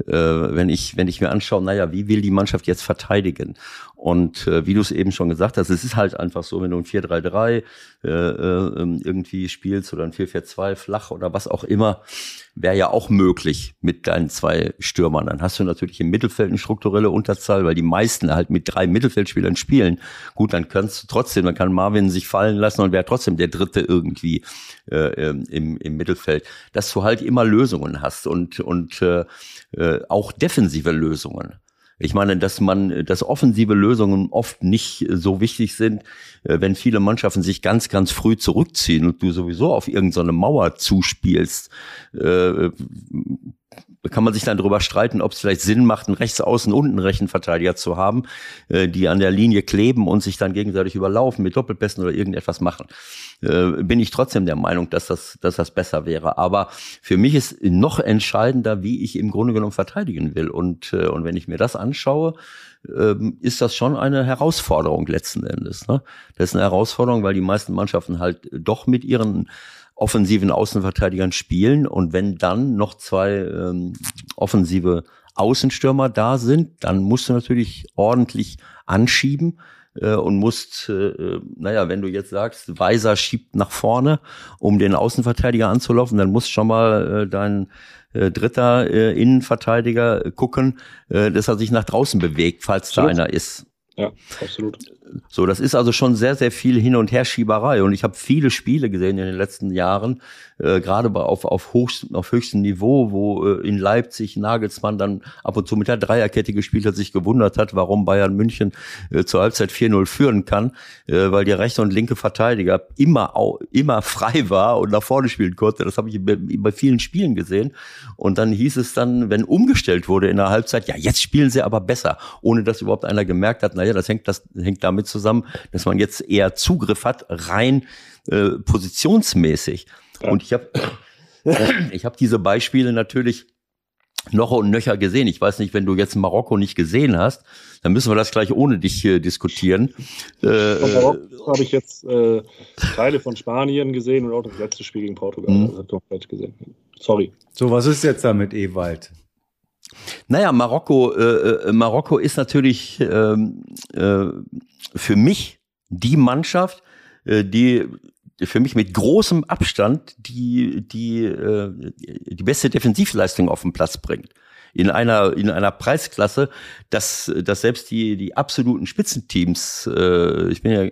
Äh, wenn ich, wenn ich mir anschaue, naja, wie will die Mannschaft jetzt verteidigen? Und äh, wie du es eben schon gesagt hast, es ist halt einfach so, wenn du ein 4-3-3 äh, äh, ähm, irgendwie spielst oder ein 4-4-2 flach oder was auch immer, wäre ja auch möglich mit deinen zwei Stürmern. Dann hast du natürlich im Mittelfeld eine strukturelle Unterzahl, weil die meisten halt mit drei Mittelfeldspielern spielen. Gut, dann kannst du trotzdem, dann kann Marvin sich fallen lassen und wäre trotzdem der Dritte irgendwie äh, ähm, im, im Mittelfeld. Dass du halt immer Lösungen hast und, und äh, äh auch defensive Lösungen. Ich meine, dass man, dass offensive Lösungen oft nicht so wichtig sind, äh, wenn viele Mannschaften sich ganz, ganz früh zurückziehen und du sowieso auf irgendeine Mauer zuspielst, äh, kann man sich dann darüber streiten, ob es vielleicht Sinn macht, einen Rechtsaußen und einen Rechenverteidiger zu haben, äh, die an der Linie kleben und sich dann gegenseitig überlaufen mit Doppelpässen oder irgendetwas machen. Äh, bin ich trotzdem der Meinung, dass das, dass das besser wäre. Aber für mich ist noch entscheidender, wie ich im Grunde genommen verteidigen will. Und, äh, und wenn ich mir das anschaue, ähm, ist das schon eine Herausforderung letzten Endes. Ne? Das ist eine Herausforderung, weil die meisten Mannschaften halt doch mit ihren offensiven Außenverteidigern spielen und wenn dann noch zwei ähm, offensive Außenstürmer da sind, dann musst du natürlich ordentlich anschieben äh, und musst, äh, naja, wenn du jetzt sagst, Weiser schiebt nach vorne, um den Außenverteidiger anzulaufen, dann musst schon mal äh, dein äh, dritter äh, Innenverteidiger gucken, äh, dass er sich nach draußen bewegt, falls Absolut. da einer ist. Ja, absolut. So, das ist also schon sehr, sehr viel Hin- und Herschieberei. Und ich habe viele Spiele gesehen in den letzten Jahren, äh, gerade auf, auf, hochstem, auf höchstem Niveau, wo äh, in Leipzig Nagelsmann dann ab und zu mit der Dreierkette gespielt hat, sich gewundert hat, warum Bayern München äh, zur Halbzeit 4-0 führen kann, äh, weil der rechte und linke Verteidiger immer, auch, immer frei war und nach vorne spielen konnte. Das habe ich bei, bei vielen Spielen gesehen. Und dann hieß es dann, wenn umgestellt wurde in der Halbzeit, ja, jetzt spielen sie aber besser, ohne dass überhaupt einer gemerkt hat, naja, das hängt, das hängt damit damit zusammen, dass man jetzt eher Zugriff hat, rein äh, positionsmäßig. Ja. Und ich habe ich hab diese Beispiele natürlich noch und nöcher gesehen. Ich weiß nicht, wenn du jetzt Marokko nicht gesehen hast, dann müssen wir das gleich ohne dich hier diskutieren. Äh, von Marokko habe ich jetzt äh, Teile von Spanien gesehen und auch das letzte Spiel gegen Portugal. Mhm. Also komplett gesehen. Sorry. So, was ist jetzt da mit Ewald? Naja, Marokko, äh, äh, Marokko ist natürlich ähm, äh, für mich die Mannschaft, äh, die für mich mit großem Abstand die, die, äh, die beste Defensivleistung auf den Platz bringt. In einer, in einer Preisklasse, dass, dass selbst die, die absoluten Spitzenteams, äh, ich bin ja,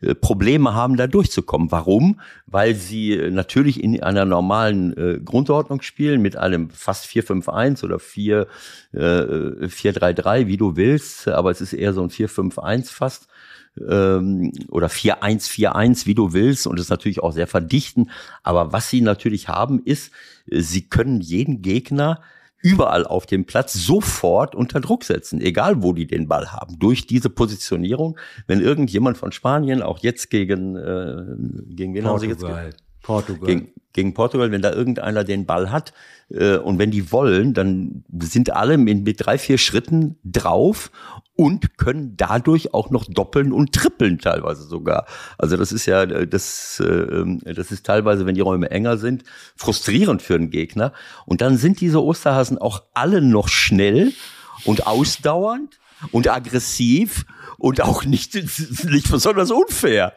äh, Probleme haben, da durchzukommen. Warum? Weil sie natürlich in einer normalen äh, Grundordnung spielen, mit einem fast 4-5-1 oder 4, äh, 4-3-3, wie du willst, aber es ist eher so ein 4-5-1 fast ähm, oder 4-1-4-1, wie du willst, und das natürlich auch sehr verdichten. Aber was sie natürlich haben, ist, sie können jeden Gegner überall auf dem Platz sofort unter Druck setzen, egal wo die den Ball haben. Durch diese Positionierung, wenn irgendjemand von Spanien auch jetzt gegen äh, gegen wen haben sie jetzt Portugal. Gegen, gegen Portugal, wenn da irgendeiner den Ball hat äh, und wenn die wollen, dann sind alle mit, mit drei, vier Schritten drauf und können dadurch auch noch doppeln und trippeln teilweise sogar. Also das ist ja, das, äh, das ist teilweise, wenn die Räume enger sind, frustrierend für einen Gegner. Und dann sind diese Osterhasen auch alle noch schnell und ausdauernd und aggressiv und auch nicht, nicht besonders unfair.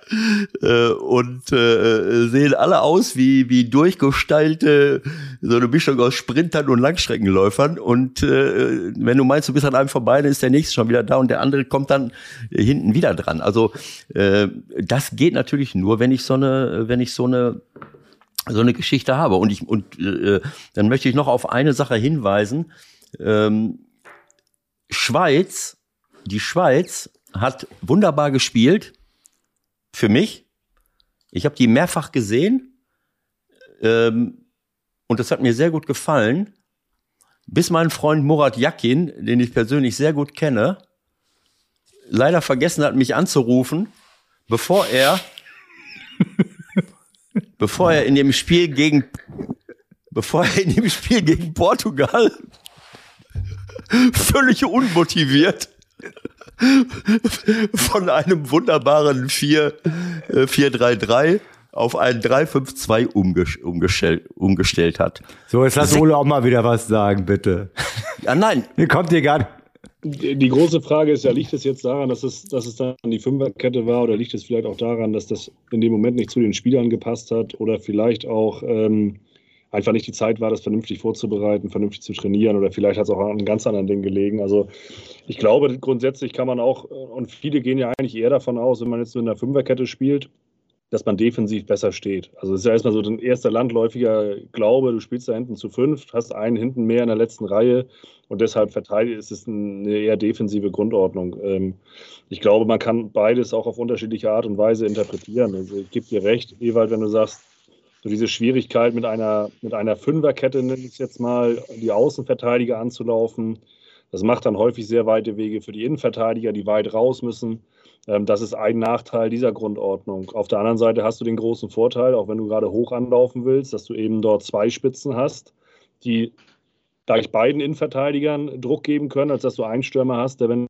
Äh, und äh, sehen alle aus wie, wie durchgestylte, so eine Mischung aus Sprintern und Langstreckenläufern. Und äh, wenn du meinst, du bist an einem vorbei, dann ist der nächste schon wieder da und der andere kommt dann hinten wieder dran. Also äh, das geht natürlich nur, wenn ich so eine, wenn ich so eine so eine Geschichte habe. Und ich und äh, dann möchte ich noch auf eine Sache hinweisen. Ähm, Schweiz, die Schweiz hat wunderbar gespielt. Für mich. Ich habe die mehrfach gesehen. Ähm, und das hat mir sehr gut gefallen. Bis mein Freund Murat Yakin, den ich persönlich sehr gut kenne, leider vergessen hat, mich anzurufen, bevor er, bevor er in dem Spiel gegen, bevor er in dem Spiel gegen Portugal völlig unmotiviert von einem wunderbaren 4-3-3 äh, auf einen 3-5-2 umgestellt, umgestellt hat. So, jetzt lass Ole auch mal wieder was sagen, bitte. Ja, nein. Mir kommt hier gar nicht. Die große Frage ist ja, liegt es jetzt daran, dass es, dass es dann die Fünferkette war oder liegt es vielleicht auch daran, dass das in dem Moment nicht zu den Spielern gepasst hat oder vielleicht auch ähm, einfach nicht die Zeit war, das vernünftig vorzubereiten, vernünftig zu trainieren oder vielleicht hat es auch an einem ganz anderen Ding gelegen. Also ich glaube, grundsätzlich kann man auch, und viele gehen ja eigentlich eher davon aus, wenn man jetzt in der Fünferkette spielt, dass man defensiv besser steht. Also es ist ja erstmal so ein erster landläufiger Glaube, du spielst da hinten zu fünf, hast einen hinten mehr in der letzten Reihe und deshalb verteidigt ist es eine eher defensive Grundordnung. Ähm, ich glaube, man kann beides auch auf unterschiedliche Art und Weise interpretieren. Also ich gebe dir recht, Ewald, wenn du sagst, so diese Schwierigkeit mit einer, mit einer Fünferkette, nenne ich es jetzt mal, die Außenverteidiger anzulaufen. Das macht dann häufig sehr weite Wege für die Innenverteidiger, die weit raus müssen. Ähm, das ist ein Nachteil dieser Grundordnung. Auf der anderen Seite hast du den großen Vorteil, auch wenn du gerade hoch anlaufen willst, dass du eben dort zwei Spitzen hast, die gleich beiden Innenverteidigern Druck geben können, als dass du einen Stürmer hast, der, wenn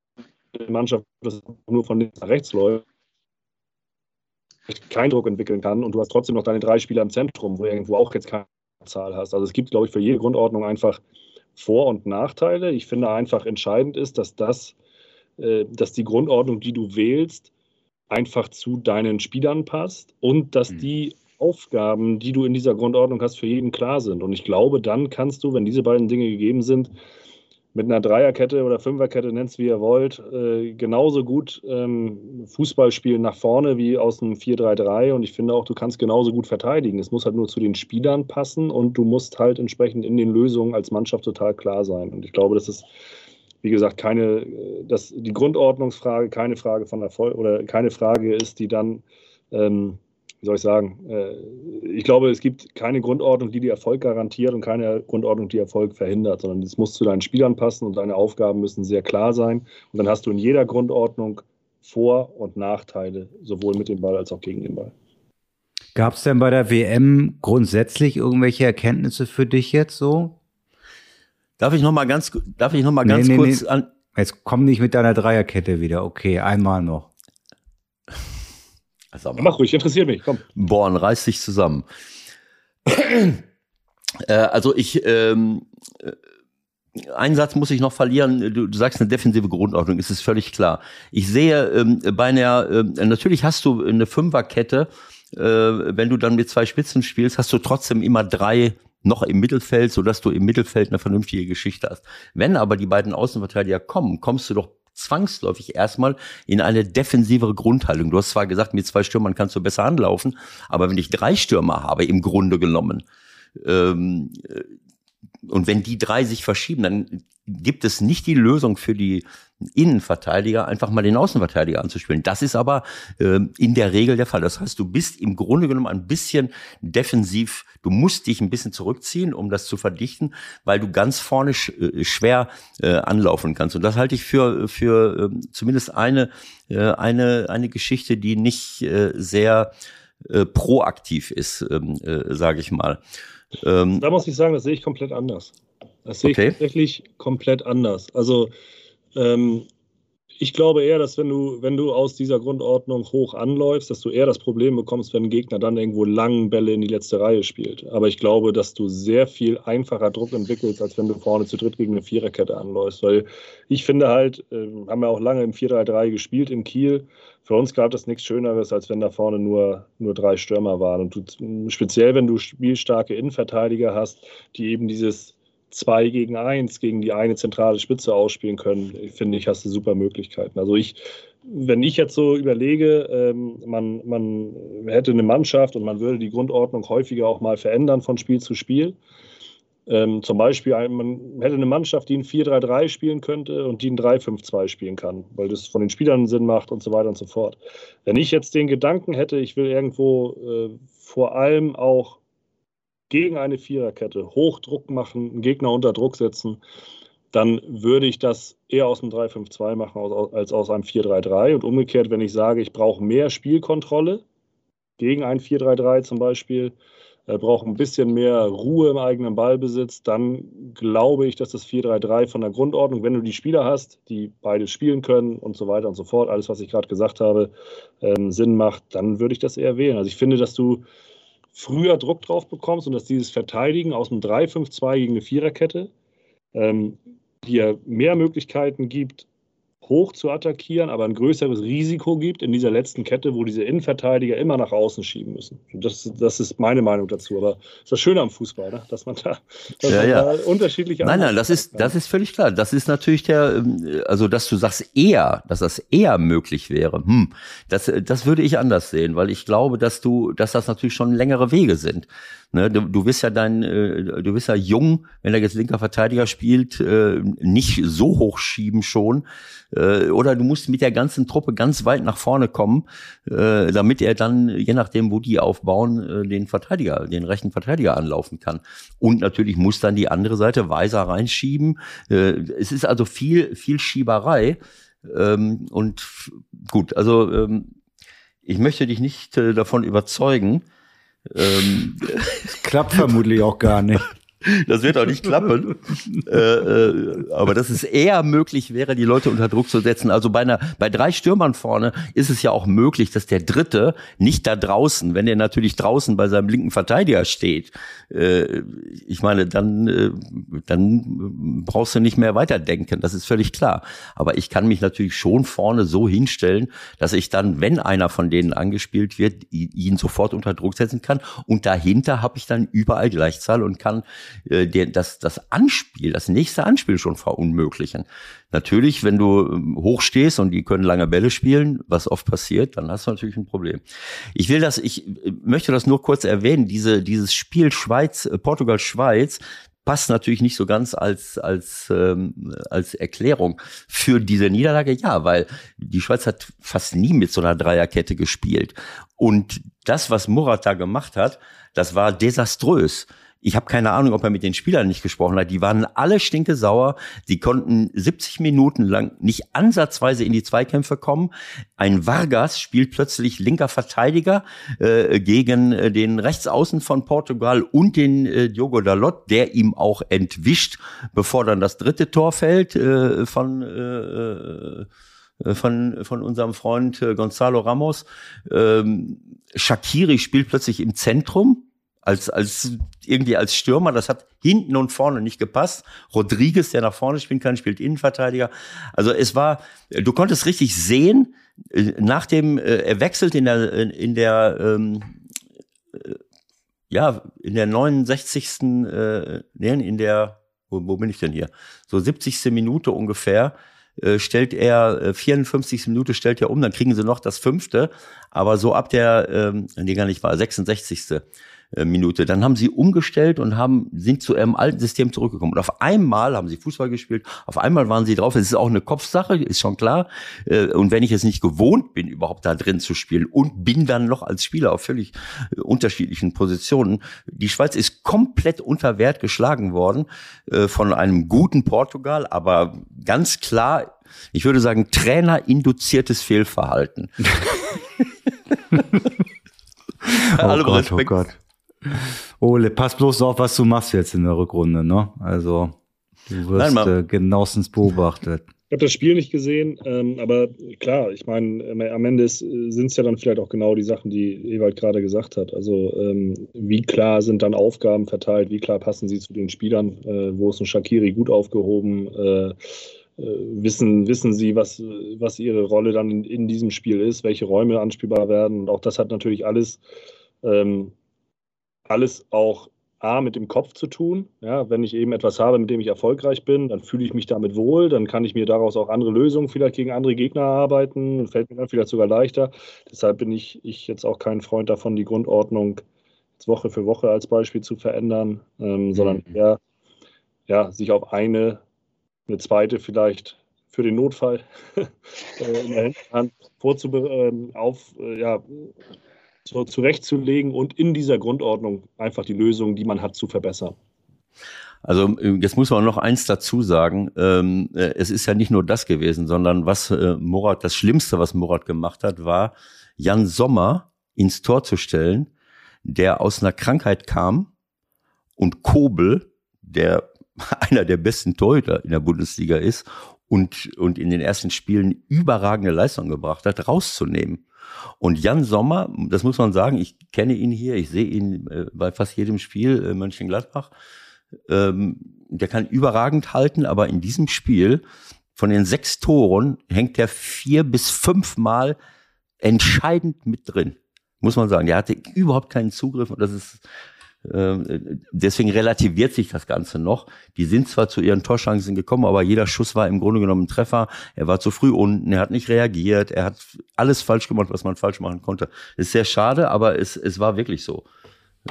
die Mannschaft nur von links nach rechts läuft, keinen Druck entwickeln kann und du hast trotzdem noch deine drei Spieler im Zentrum, wo du irgendwo auch jetzt keine Zahl hast. Also es gibt, glaube ich, für jede Grundordnung einfach Vor- und Nachteile. Ich finde einfach entscheidend ist, dass das, äh, dass die Grundordnung, die du wählst, einfach zu deinen Spielern passt und dass mhm. die Aufgaben, die du in dieser Grundordnung hast, für jeden klar sind. Und ich glaube, dann kannst du, wenn diese beiden Dinge gegeben sind, mit einer Dreierkette oder Fünferkette, nennt es wie ihr wollt, äh, genauso gut ähm, Fußball spielen nach vorne wie aus einem 4-3-3 und ich finde auch, du kannst genauso gut verteidigen. Es muss halt nur zu den Spielern passen und du musst halt entsprechend in den Lösungen als Mannschaft total klar sein. Und ich glaube, das ist, wie gesagt, keine, äh, dass die Grundordnungsfrage keine Frage von Erfolg oder keine Frage ist, die dann ähm, wie soll ich sagen, äh, ich glaube, es gibt keine Grundordnung, die die Erfolg garantiert und keine Grundordnung, die Erfolg verhindert, sondern es muss zu deinen Spielern passen und deine Aufgaben müssen sehr klar sein. Und dann hast du in jeder Grundordnung Vor- und Nachteile, sowohl mit dem Ball als auch gegen den Ball. Gab es denn bei der WM grundsätzlich irgendwelche Erkenntnisse für dich jetzt so? Darf ich noch mal ganz, darf ich noch mal ganz nee, kurz nee. an, Jetzt komm nicht mit deiner Dreierkette wieder. Okay, einmal noch. Sag mal. Mach ruhig, interessiert mich, komm. Born, reiß dich zusammen. äh, also ich, ähm, äh, einen Satz muss ich noch verlieren. Du, du sagst eine defensive Grundordnung, ist es völlig klar. Ich sehe ähm, bei einer, äh, natürlich hast du eine Fünferkette, äh, wenn du dann mit zwei Spitzen spielst, hast du trotzdem immer drei noch im Mittelfeld, sodass du im Mittelfeld eine vernünftige Geschichte hast. Wenn aber die beiden Außenverteidiger kommen, kommst du doch zwangsläufig erstmal in eine defensivere Grundhaltung. Du hast zwar gesagt, mit zwei Stürmern kannst du besser anlaufen, aber wenn ich drei Stürmer habe, im Grunde genommen, ähm, und wenn die drei sich verschieben, dann gibt es nicht die Lösung für die Innenverteidiger, einfach mal den Außenverteidiger anzuspielen. Das ist aber äh, in der Regel der Fall. Das heißt, du bist im Grunde genommen ein bisschen defensiv. Du musst dich ein bisschen zurückziehen, um das zu verdichten, weil du ganz vorne sch äh, schwer äh, anlaufen kannst. Und das halte ich für für äh, zumindest eine äh, eine eine Geschichte, die nicht äh, sehr äh, proaktiv ist, ähm, äh, sage ich mal. Ähm, da muss ich sagen, das sehe ich komplett anders. Das sehe okay. ich tatsächlich komplett anders. Also ähm, ich glaube eher, dass wenn du, wenn du aus dieser Grundordnung hoch anläufst, dass du eher das Problem bekommst, wenn ein Gegner dann irgendwo langen Bälle in die letzte Reihe spielt. Aber ich glaube, dass du sehr viel einfacher Druck entwickelst, als wenn du vorne zu dritt gegen eine Viererkette anläufst. Weil ich finde halt, äh, haben wir auch lange im 4-3-3 gespielt in Kiel. Für uns gab es nichts Schöneres, als wenn da vorne nur, nur drei Stürmer waren. Und du, speziell, wenn du spielstarke Innenverteidiger hast, die eben dieses zwei gegen eins gegen die eine zentrale Spitze ausspielen können, finde ich, hast du super Möglichkeiten. Also ich, wenn ich jetzt so überlege, ähm, man, man hätte eine Mannschaft und man würde die Grundordnung häufiger auch mal verändern von Spiel zu Spiel. Ähm, zum Beispiel, man hätte eine Mannschaft, die ein 4-3-3 spielen könnte und die ein 3-5-2 spielen kann, weil das von den Spielern Sinn macht und so weiter und so fort. Wenn ich jetzt den Gedanken hätte, ich will irgendwo äh, vor allem auch gegen eine Viererkette Hochdruck machen, einen Gegner unter Druck setzen, dann würde ich das eher aus einem 3-5-2 machen als aus einem 4-3-3. Und umgekehrt, wenn ich sage, ich brauche mehr Spielkontrolle gegen ein 4-3-3 zum Beispiel, äh, brauche ein bisschen mehr Ruhe im eigenen Ballbesitz, dann glaube ich, dass das 4-3-3 von der Grundordnung, wenn du die Spieler hast, die beide spielen können und so weiter und so fort, alles, was ich gerade gesagt habe, ähm, Sinn macht, dann würde ich das eher wählen. Also ich finde, dass du früher Druck drauf bekommst und dass dieses Verteidigen aus einem 3-5-2 gegen eine Viererkette ähm, dir mehr Möglichkeiten gibt, hoch zu attackieren, aber ein größeres Risiko gibt in dieser letzten Kette, wo diese Innenverteidiger immer nach außen schieben müssen. Das, das ist meine Meinung dazu. Aber das ist das Schöne am Fußball, ne? dass man da, dass ja, man ja. da unterschiedliche. Nein, nein, das ist, das ist völlig klar. Das ist natürlich der, ähm, also dass du sagst eher, dass das eher möglich wäre. Hm, das, das würde ich anders sehen, weil ich glaube, dass du, dass das natürlich schon längere Wege sind. Ne, du, du bist ja dein, äh, du bist ja jung, wenn er jetzt linker Verteidiger spielt, äh, nicht so hochschieben schon. Äh, oder du musst mit der ganzen Truppe ganz weit nach vorne kommen, äh, damit er dann, je nachdem, wo die aufbauen, äh, den Verteidiger, den rechten Verteidiger anlaufen kann. Und natürlich muss dann die andere Seite weiser reinschieben. Äh, es ist also viel, viel Schieberei. Ähm, und gut, also ähm, ich möchte dich nicht äh, davon überzeugen, ähm, Klappt vermutlich auch gar nicht. Das wird auch nicht klappen. äh, äh, aber dass es eher möglich wäre, die Leute unter Druck zu setzen. Also bei einer, bei drei Stürmern vorne ist es ja auch möglich, dass der Dritte nicht da draußen, wenn er natürlich draußen bei seinem linken Verteidiger steht, äh, ich meine, dann, äh, dann brauchst du nicht mehr weiterdenken. Das ist völlig klar. Aber ich kann mich natürlich schon vorne so hinstellen, dass ich dann, wenn einer von denen angespielt wird, ihn sofort unter Druck setzen kann. Und dahinter habe ich dann überall Gleichzahl und kann äh, das, das Anspiel, das nächste Anspiel schon verunmöglichen. Natürlich, wenn du ähm, hochstehst und die können lange Bälle spielen, was oft passiert, dann hast du natürlich ein Problem. Ich will das, ich äh, möchte das nur kurz erwähnen, diese, dieses Spiel Schweiz, äh, Portugal-Schweiz, passt natürlich nicht so ganz als als ähm, als Erklärung für diese Niederlage. Ja, weil die Schweiz hat fast nie mit so einer Dreierkette gespielt und das, was Murat da gemacht hat, das war desaströs Ich habe keine Ahnung, ob er mit den Spielern nicht gesprochen hat. Die waren alle stinke sauer. Die konnten 70 Minuten lang nicht ansatzweise in die Zweikämpfe kommen. Ein Vargas spielt plötzlich linker Verteidiger äh, gegen äh, den Rechtsaußen von Portugal und den äh, Diogo Dalot, der ihm auch entwischt, bevor dann das dritte Tor fällt äh, von äh, äh von, von unserem Freund äh, Gonzalo Ramos. Ähm, Shakiri spielt plötzlich im Zentrum als, als irgendwie als Stürmer. Das hat hinten und vorne nicht gepasst. Rodriguez, der nach vorne spielen kann, spielt Innenverteidiger. Also es war, du konntest richtig sehen, äh, nach dem, äh, er wechselt in der, in der, ähm, äh, ja, in der 69. Äh, nee, in der, wo, wo bin ich denn hier? So 70. Minute ungefähr äh, stellt er, 54. Äh, Minute stellt er um, dann kriegen sie noch das fünfte, aber so ab der, ähm, nee, gar nicht war, 66. Äh, Minute. Dann haben sie umgestellt und haben, sind zu ihrem alten System zurückgekommen. Und auf einmal haben sie Fußball gespielt, auf einmal waren sie drauf. Es ist auch eine Kopfsache, ist schon klar. Äh, und wenn ich es nicht gewohnt bin, überhaupt da drin zu spielen und bin dann noch als Spieler auf völlig äh, unterschiedlichen Positionen, die Schweiz ist komplett unter Wert geschlagen worden von einem guten Portugal, aber ganz klar, ich würde sagen, trainerinduziertes Fehlverhalten. oh Gott, Respekt. Oh Gott. Ole, pass bloß auf, was du machst jetzt in der Rückrunde, ne? Also, du wirst Nein, äh, genauestens beobachtet. Ich habe das Spiel nicht gesehen, ähm, aber klar, ich meine, äh, am Ende sind es ja dann vielleicht auch genau die Sachen, die Ewald gerade gesagt hat. Also ähm, wie klar sind dann Aufgaben verteilt, wie klar passen sie zu den Spielern, äh, wo ist ein Shakiri gut aufgehoben, äh, äh, wissen, wissen sie, was, was ihre Rolle dann in, in, diesem Spiel ist, welche Räume anspielbar werden. Und auch das hat natürlich alles ähm, alles auch A, mit dem Kopf zu tun. Ja, wenn ich eben etwas habe, mit dem ich erfolgreich bin, dann fühle ich mich damit wohl, dann kann ich mir daraus auch andere Lösungen vielleicht gegen andere Gegner erarbeiten, fällt mir dann vielleicht sogar leichter. Deshalb bin ich, ich jetzt auch kein Freund davon, die Grundordnung Woche für Woche als Beispiel zu verändern, ähm, mhm. sondern eher ja, sich auf eine, eine zweite vielleicht für den Notfall äh, in der Hand vorzubereiten, ähm, auf, äh, ja, so zurechtzulegen und in dieser Grundordnung einfach die Lösungen, die man hat, zu verbessern. Also jetzt muss man noch eins dazu sagen. Ähm, äh, es ist ja nicht nur das gewesen, sondern was äh, Murat, das Schlimmste, was Murat gemacht hat, war, Jan Sommer ins Tor zu stellen, der aus einer Krankheit kam und Kobel, der einer der besten Torhüter in der Bundesliga ist und, und in den ersten Spielen überragende Leistung gebracht hat, rauszunehmen. Und Jan Sommer, das muss man sagen, ich kenne ihn hier, ich sehe ihn äh, bei fast jedem Spiel äh, Mönchengladbach. Ähm, der kann überragend halten, aber in diesem Spiel von den sechs Toren hängt er vier bis fünfmal entscheidend mit drin. Muss man sagen. Der hatte überhaupt keinen Zugriff und das ist deswegen relativiert sich das Ganze noch. Die sind zwar zu ihren Torchancen gekommen, aber jeder Schuss war im Grunde genommen ein Treffer. Er war zu früh unten, er hat nicht reagiert, er hat alles falsch gemacht, was man falsch machen konnte. Ist sehr schade, aber es, es war wirklich so.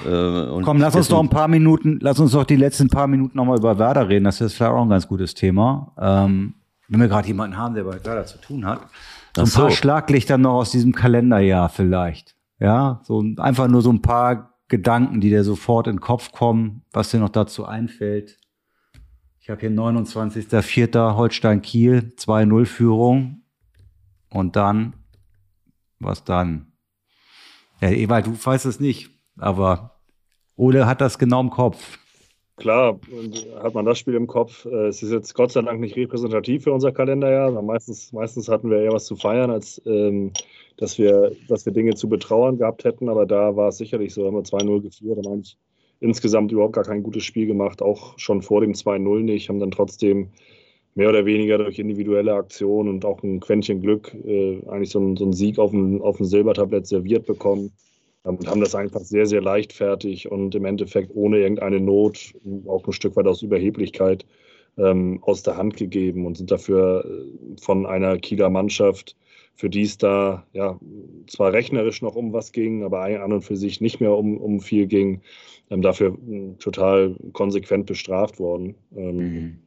Äh, Komm, lass uns doch ein paar Minuten, lass uns doch die letzten paar Minuten nochmal über Werder reden. Das ist vielleicht auch ein ganz gutes Thema. Ähm, wenn wir gerade jemanden haben, der bei Werder zu tun hat. So ein so. paar Schlaglichter noch aus diesem Kalenderjahr vielleicht. Ja, so einfach nur so ein paar Gedanken, die dir sofort in den Kopf kommen, was dir noch dazu einfällt. Ich habe hier 29.04. Holstein Kiel, 2-0 Führung. Und dann, was dann? Ja, Ewald, du weißt es nicht, aber Ole hat das genau im Kopf. Klar, hat man das Spiel im Kopf. Äh, es ist jetzt Gott sei Dank nicht repräsentativ für unser Kalenderjahr. Meistens, meistens hatten wir eher was zu feiern, als ähm, dass wir, dass wir Dinge zu betrauern gehabt hätten, aber da war es sicherlich so, haben wir 2-0 geführt, haben eigentlich insgesamt überhaupt gar kein gutes Spiel gemacht, auch schon vor dem 2-0 nicht, haben dann trotzdem mehr oder weniger durch individuelle Aktionen und auch ein Quäntchen Glück äh, eigentlich so einen, so Sieg auf dem, auf dem Silbertablett serviert bekommen und haben das einfach sehr, sehr leichtfertig und im Endeffekt ohne irgendeine Not, auch ein Stück weit aus Überheblichkeit, ähm, aus der Hand gegeben und sind dafür äh, von einer Kieler Mannschaft für die es da ja zwar rechnerisch noch um was ging, aber an und für sich nicht mehr um, um viel ging, ähm, dafür hm, total konsequent bestraft worden. Ähm, mhm.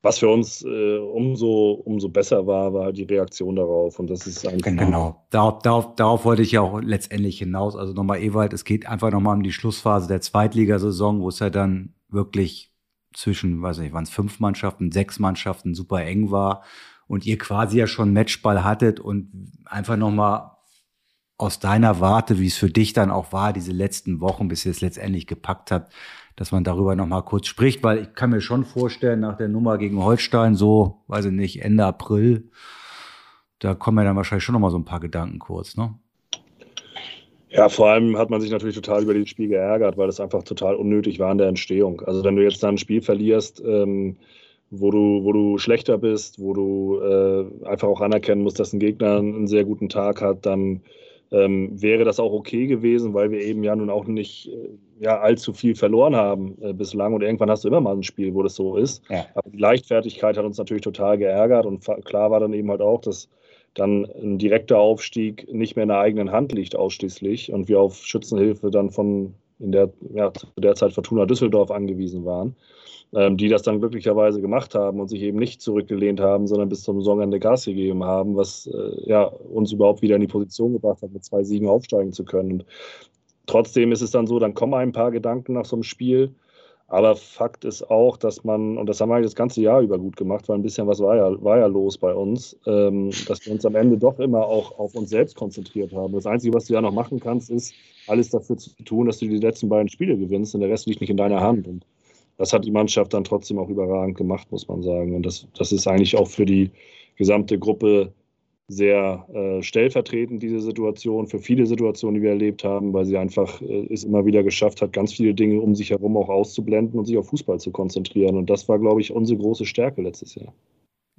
Was für uns äh, umso, umso besser war, war die Reaktion darauf. Und das ist einfach. Genau, darauf, darauf, darauf wollte ich ja auch letztendlich hinaus. Also nochmal, Ewald, es geht einfach nochmal um die Schlussphase der Zweitligasaison, wo es ja dann wirklich zwischen, weiß nicht, waren es fünf Mannschaften, sechs Mannschaften super eng war und ihr quasi ja schon Matchball hattet und einfach nochmal aus deiner Warte, wie es für dich dann auch war, diese letzten Wochen, bis ihr es letztendlich gepackt habt, dass man darüber nochmal kurz spricht, weil ich kann mir schon vorstellen, nach der Nummer gegen Holstein, so, weiß ich nicht, Ende April, da kommen ja dann wahrscheinlich schon nochmal so ein paar Gedanken kurz, ne? Ja, vor allem hat man sich natürlich total über das Spiel geärgert, weil das einfach total unnötig war in der Entstehung. Also wenn du jetzt dann ein Spiel verlierst, ähm, wo du, wo du schlechter bist, wo du äh, einfach auch anerkennen musst, dass ein Gegner einen sehr guten Tag hat, dann ähm, wäre das auch okay gewesen, weil wir eben ja nun auch nicht äh, ja, allzu viel verloren haben äh, bislang. Und irgendwann hast du immer mal ein Spiel, wo das so ist. Ja. Aber die Leichtfertigkeit hat uns natürlich total geärgert. Und klar war dann eben halt auch, dass dann ein direkter Aufstieg nicht mehr in der eigenen Hand liegt ausschließlich und wir auf Schützenhilfe dann von in der, ja, zu der Zeit Fortuna Düsseldorf angewiesen waren die das dann glücklicherweise gemacht haben und sich eben nicht zurückgelehnt haben, sondern bis zum Saisonende Gas gegeben haben, was äh, ja, uns überhaupt wieder in die Position gebracht hat, mit zwei Siegen aufsteigen zu können. Und trotzdem ist es dann so, dann kommen ein paar Gedanken nach so einem Spiel. Aber Fakt ist auch, dass man, und das haben wir das ganze Jahr über gut gemacht, weil ein bisschen was war ja, war ja los bei uns, ähm, dass wir uns am Ende doch immer auch auf uns selbst konzentriert haben. Das Einzige, was du ja noch machen kannst, ist, alles dafür zu tun, dass du die letzten beiden Spiele gewinnst und der Rest liegt nicht in deiner Hand. Und das hat die Mannschaft dann trotzdem auch überragend gemacht, muss man sagen. Und das, das ist eigentlich auch für die gesamte Gruppe sehr äh, stellvertretend, diese Situation, für viele Situationen, die wir erlebt haben, weil sie einfach äh, es immer wieder geschafft hat, ganz viele Dinge um sich herum auch auszublenden und sich auf Fußball zu konzentrieren. Und das war, glaube ich, unsere große Stärke letztes Jahr.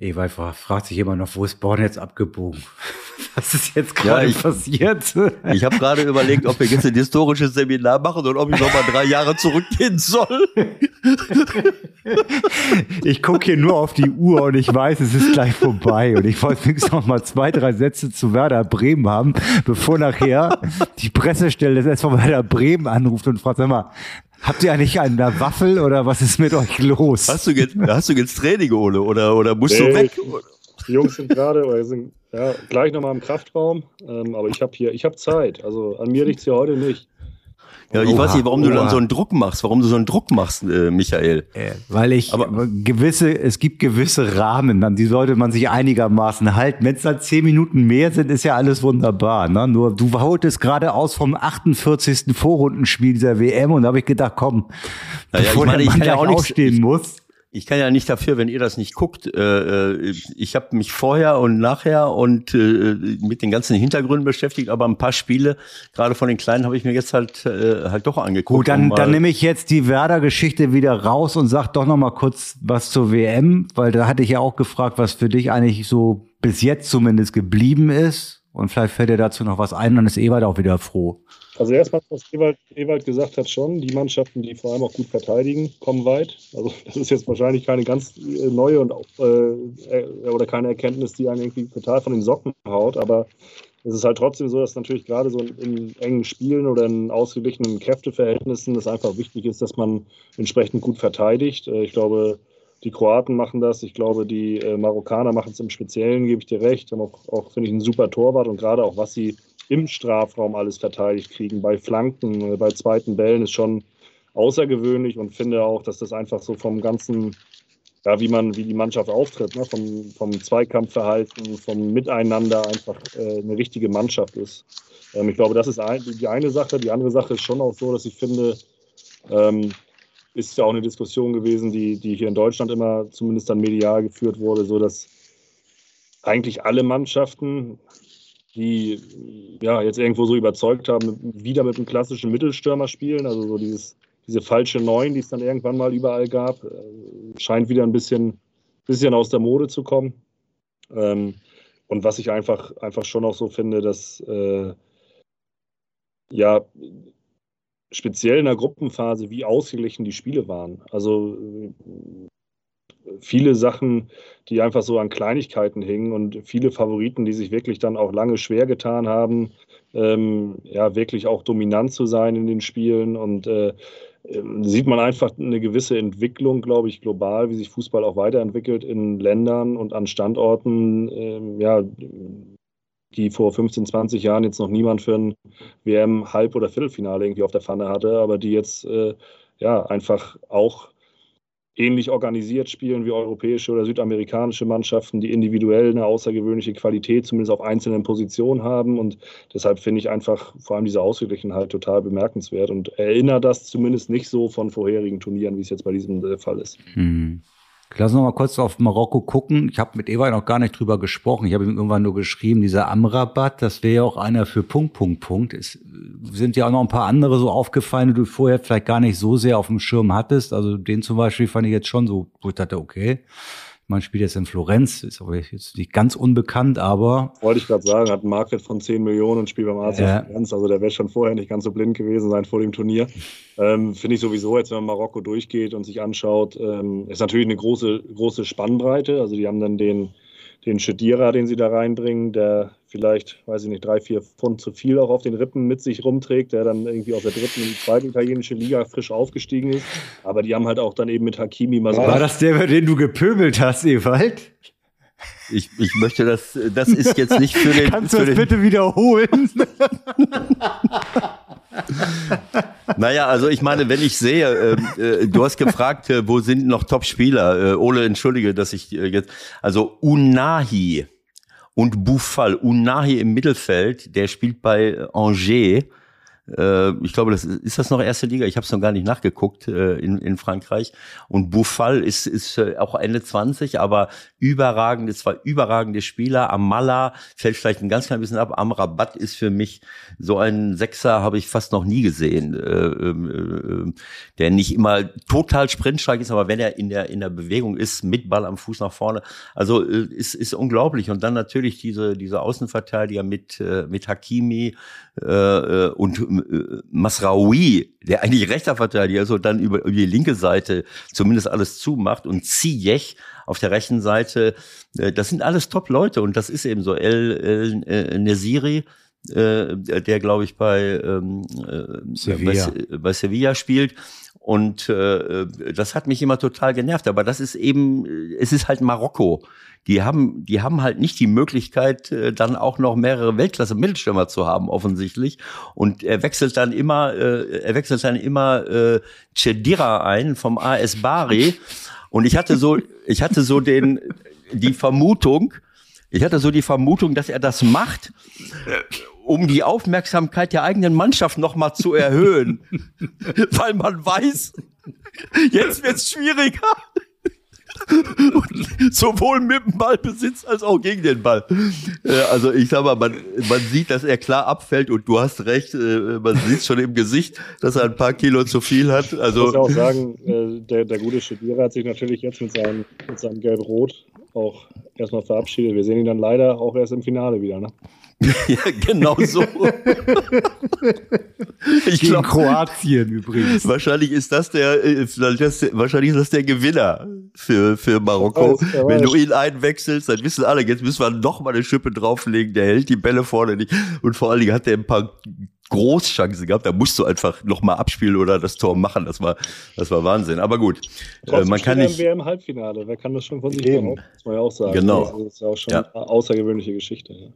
Ewald fragt sich immer noch, wo ist Born jetzt abgebogen? Was ist jetzt gerade ja, passiert? Ich habe gerade überlegt, ob wir jetzt ein historisches Seminar machen und ob ich noch mal drei Jahre zurückgehen soll. Ich gucke hier nur auf die Uhr und ich weiß, es ist gleich vorbei. Und ich wollte wenigstens noch mal zwei, drei Sätze zu Werder Bremen haben, bevor nachher die Pressestelle des SV Werder Bremen anruft und fragt, sag mal, Habt ihr eigentlich einen Waffel oder was ist mit euch los? Hast du jetzt, hast du jetzt Training, Ole, oder, oder musst nee, du weg? Die Jungs sind gerade, oder sind ja, gleich nochmal im Kraftraum, ähm, aber ich habe hier, ich habe Zeit. Also an mir liegt es ja heute nicht. Ja, ich oha, weiß nicht, warum oha. du dann so einen Druck machst, warum du so einen Druck machst, äh, Michael. Äh, weil ich Aber gewisse, es gibt gewisse Rahmen, an die sollte man sich einigermaßen halten. Wenn es dann zehn Minuten mehr sind, ist ja alles wunderbar. Ne? Nur du holtest gerade aus vom 48. Vorrundenspiel dieser WM und da habe ich gedacht, komm, naja, bevor ich meine, der Mann ich ja auch nicht aufstehen muss ich kann ja nicht dafür, wenn ihr das nicht guckt. Äh, äh ich habe mich vorher und nachher und äh, mit den ganzen Hintergründen beschäftigt, aber ein paar Spiele, gerade von den Kleinen, habe ich mir jetzt halt äh, halt doch angeguckt. Gut, dann, dann nehme ich jetzt die Werder-Geschichte wieder raus und sag doch noch mal kurz was zur WM, weil da hatte ich ja auch gefragt, was für dich eigentlich so bis jetzt zumindest geblieben ist. Und vielleicht fällt dir dazu noch was ein, dann ist Ewald auch wieder froh. Also erstmal, was Ewald, Ewald gesagt hat, schon, die Mannschaften, die vor allem auch gut verteidigen, kommen weit. Also das ist jetzt wahrscheinlich keine ganz äh, neue und äh, oder keine Erkenntnis, die einen irgendwie total von den Socken haut, aber es ist halt trotzdem so, dass natürlich gerade so in, in engen Spielen oder in ausgeglichenen Kräfteverhältnissen es einfach wichtig ist, dass man entsprechend gut verteidigt. Äh, ich glaube, die Kroaten machen das, ich glaube, die äh, Marokkaner machen es im Speziellen, gebe ich dir recht, haben auch, auch finde ich, einen super Torwart und gerade auch, was sie im Strafraum alles verteidigt kriegen. Bei Flanken, äh, bei zweiten Bällen ist schon außergewöhnlich und finde auch, dass das einfach so vom ganzen, ja, wie man, wie die Mannschaft auftritt, ne, vom, vom Zweikampfverhalten, vom Miteinander einfach äh, eine richtige Mannschaft ist. Ähm, ich glaube, das ist ein, die eine Sache. Die andere Sache ist schon auch so, dass ich finde, ähm, ist ja auch eine Diskussion gewesen, die, die hier in Deutschland immer zumindest dann medial geführt wurde, so dass eigentlich alle Mannschaften, die ja jetzt irgendwo so überzeugt haben, wieder mit einem klassischen Mittelstürmer spielen. Also so dieses, diese falsche Neun, die es dann irgendwann mal überall gab, äh, scheint wieder ein bisschen, bisschen aus der Mode zu kommen. Ähm, und was ich einfach, einfach schon auch so finde, dass äh, ja speziell in der Gruppenphase, wie ausgeglichen die Spiele waren. Also viele Sachen, die einfach so an Kleinigkeiten hingen und viele Favoriten, die sich wirklich dann auch lange schwer getan haben, ähm, ja, wirklich auch dominant zu sein in den Spielen. Und äh, ähm, sieht man einfach eine gewisse Entwicklung, glaube ich, global, wie sich Fußball auch weiterentwickelt in Ländern und an Standorten, ähm, ja, die vor 15, 20 Jahren jetzt noch niemand für ein WM-Halb- oder Viertelfinale irgendwie auf der Pfanne hatte, aber die jetzt äh, ja einfach auch ähnlich organisiert spielen wie europäische oder südamerikanische Mannschaften, die individuell eine außergewöhnliche Qualität zumindest auf einzelnen Positionen haben. Und deshalb finde ich einfach vor allem diese Ausgeglichenheit total bemerkenswert und erinnere das zumindest nicht so von vorherigen Turnieren, wie es jetzt bei diesem äh, Fall ist. Mhm. Lass uns noch mal kurz auf Marokko gucken. Ich habe mit Eva noch gar nicht drüber gesprochen. Ich habe ihm irgendwann nur geschrieben, dieser Amrabat, das wäre ja auch einer für Punkt, Punkt, Punkt. Es sind ja auch noch ein paar andere so aufgefallen, die du vorher vielleicht gar nicht so sehr auf dem Schirm hattest. Also den zum Beispiel fand ich jetzt schon so, wo ich dachte, okay, man spielt jetzt in Florenz, ist aber jetzt nicht ganz unbekannt, aber. Wollte ich gerade sagen, hat einen Marktwert von 10 Millionen und spielt beim AC ja. Florenz. Also der wäre schon vorher nicht ganz so blind gewesen sein vor dem Turnier. Ähm, Finde ich sowieso, jetzt wenn man Marokko durchgeht und sich anschaut, ähm, ist natürlich eine große, große Spannbreite. Also die haben dann den den Shedira, den sie da reinbringen, der vielleicht, weiß ich nicht, drei, vier Pfund zu viel auch auf den Rippen mit sich rumträgt, der dann irgendwie aus der dritten in die zweite italienische Liga frisch aufgestiegen ist. Aber die haben halt auch dann eben mit Hakimi mal War das der, über den du gepöbelt hast, Ewald? Ich, ich möchte das, das ist jetzt nicht für den. Kannst du das bitte wiederholen? naja, also ich meine, wenn ich sehe, äh, äh, du hast gefragt, äh, wo sind noch Top-Spieler? Äh, Ole, entschuldige, dass ich äh, jetzt, also Unahi und Buffal, Unahi im Mittelfeld, der spielt bei Angers ich glaube, das ist, ist das noch erste Liga. Ich habe es noch gar nicht nachgeguckt äh, in, in Frankreich. Und Buffal ist, ist äh, auch Ende 20, aber überragende, zwei überragende Spieler. Amala fällt vielleicht ein ganz klein bisschen ab. Amrabat ist für mich so ein Sechser, habe ich fast noch nie gesehen, äh, äh, der nicht immer total sprintstark ist, aber wenn er in der in der Bewegung ist, mit Ball am Fuß nach vorne, also äh, ist ist unglaublich. Und dann natürlich diese diese Außenverteidiger mit äh, mit Hakimi äh, und äh, Masraoui, der eigentlich rechter Verteidiger ist und dann über, über die linke Seite zumindest alles zumacht und Ziyech auf der rechten Seite, äh, das sind alles Top-Leute und das ist eben so. El, El äh, Nesiri, äh, der glaube ich bei, ähm, äh, Sevilla. Bei, bei Sevilla spielt. Und äh, das hat mich immer total genervt. Aber das ist eben, es ist halt Marokko die haben, die haben halt nicht die Möglichkeit, äh, dann auch noch mehrere Weltklasse-Mittelstürmer zu haben, offensichtlich. Und er wechselt dann immer, äh, er wechselt dann immer äh, Chedira ein vom AS Bari. Und ich hatte so, ich hatte so den, die Vermutung, ich hatte so die Vermutung, dass er das macht, um die Aufmerksamkeit der eigenen Mannschaft nochmal zu erhöhen. Weil man weiß, jetzt wird's schwieriger. Sowohl mit dem Ballbesitz als auch gegen den Ball. Äh, also ich sag mal, man, man sieht, dass er klar abfällt und du hast recht, äh, man sieht schon im Gesicht, dass er ein paar Kilo zu viel hat. Also ich muss auch sagen, äh, der, der gute Schedira hat sich natürlich jetzt mit seinem, mit seinem Gelb-Rot auch erstmal verabschiedet. Wir sehen ihn dann leider auch erst im Finale wieder. Ne? ja, genau so. ich glaube Kroatien übrigens. Wahrscheinlich ist das der, äh, wahrscheinlich ist das der Gewinner für, für Marokko. Weiß, Wenn du ihn einwechselst, dann wissen alle, jetzt müssen wir noch mal eine Schippe drauflegen, der hält die Bälle vorne nicht. Und vor allen Dingen hat er ein paar Großchancen gehabt. Da musst du einfach noch mal abspielen oder das Tor machen. Das war, das war Wahnsinn. Aber gut, äh, man kann nicht. WM Halbfinale. Wer kann das schon von sich geben? Muss man ja auch sagen. Genau. Das ist ja auch schon ja. eine außergewöhnliche Geschichte. Ja.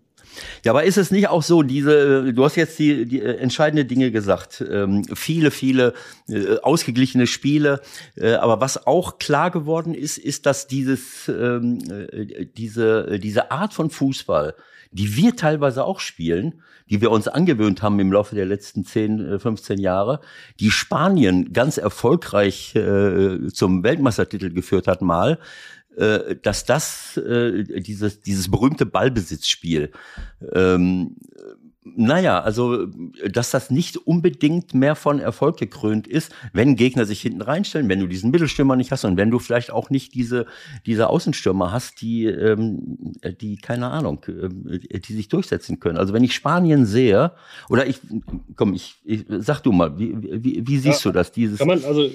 Ja, aber ist es nicht auch so, diese, du hast jetzt die, die äh, entscheidende Dinge gesagt, ähm, viele, viele äh, ausgeglichene Spiele, äh, aber was auch klar geworden ist, ist, dass dieses, ähm, äh, diese, diese Art von Fußball, die wir teilweise auch spielen, die wir uns angewöhnt haben im Laufe der letzten 10, 15 äh, Jahre, die Spanien ganz erfolgreich äh, zum Weltmeistertitel geführt hat mal, äh, dass das äh, dieses dieses berühmte Ballbesitzspiel ähm, naja, also, dass das nicht unbedingt mehr von Erfolg gekrönt ist, wenn Gegner sich hinten reinstellen, wenn du diesen Mittelstürmer nicht hast und wenn du vielleicht auch nicht diese, diese Außenstürmer hast, die, ähm, die, keine Ahnung, äh, die sich durchsetzen können. Also, wenn ich Spanien sehe, oder ich, komm, ich, ich sag du mal, wie, wie, wie siehst ja, du das, dieses? Kann man, also,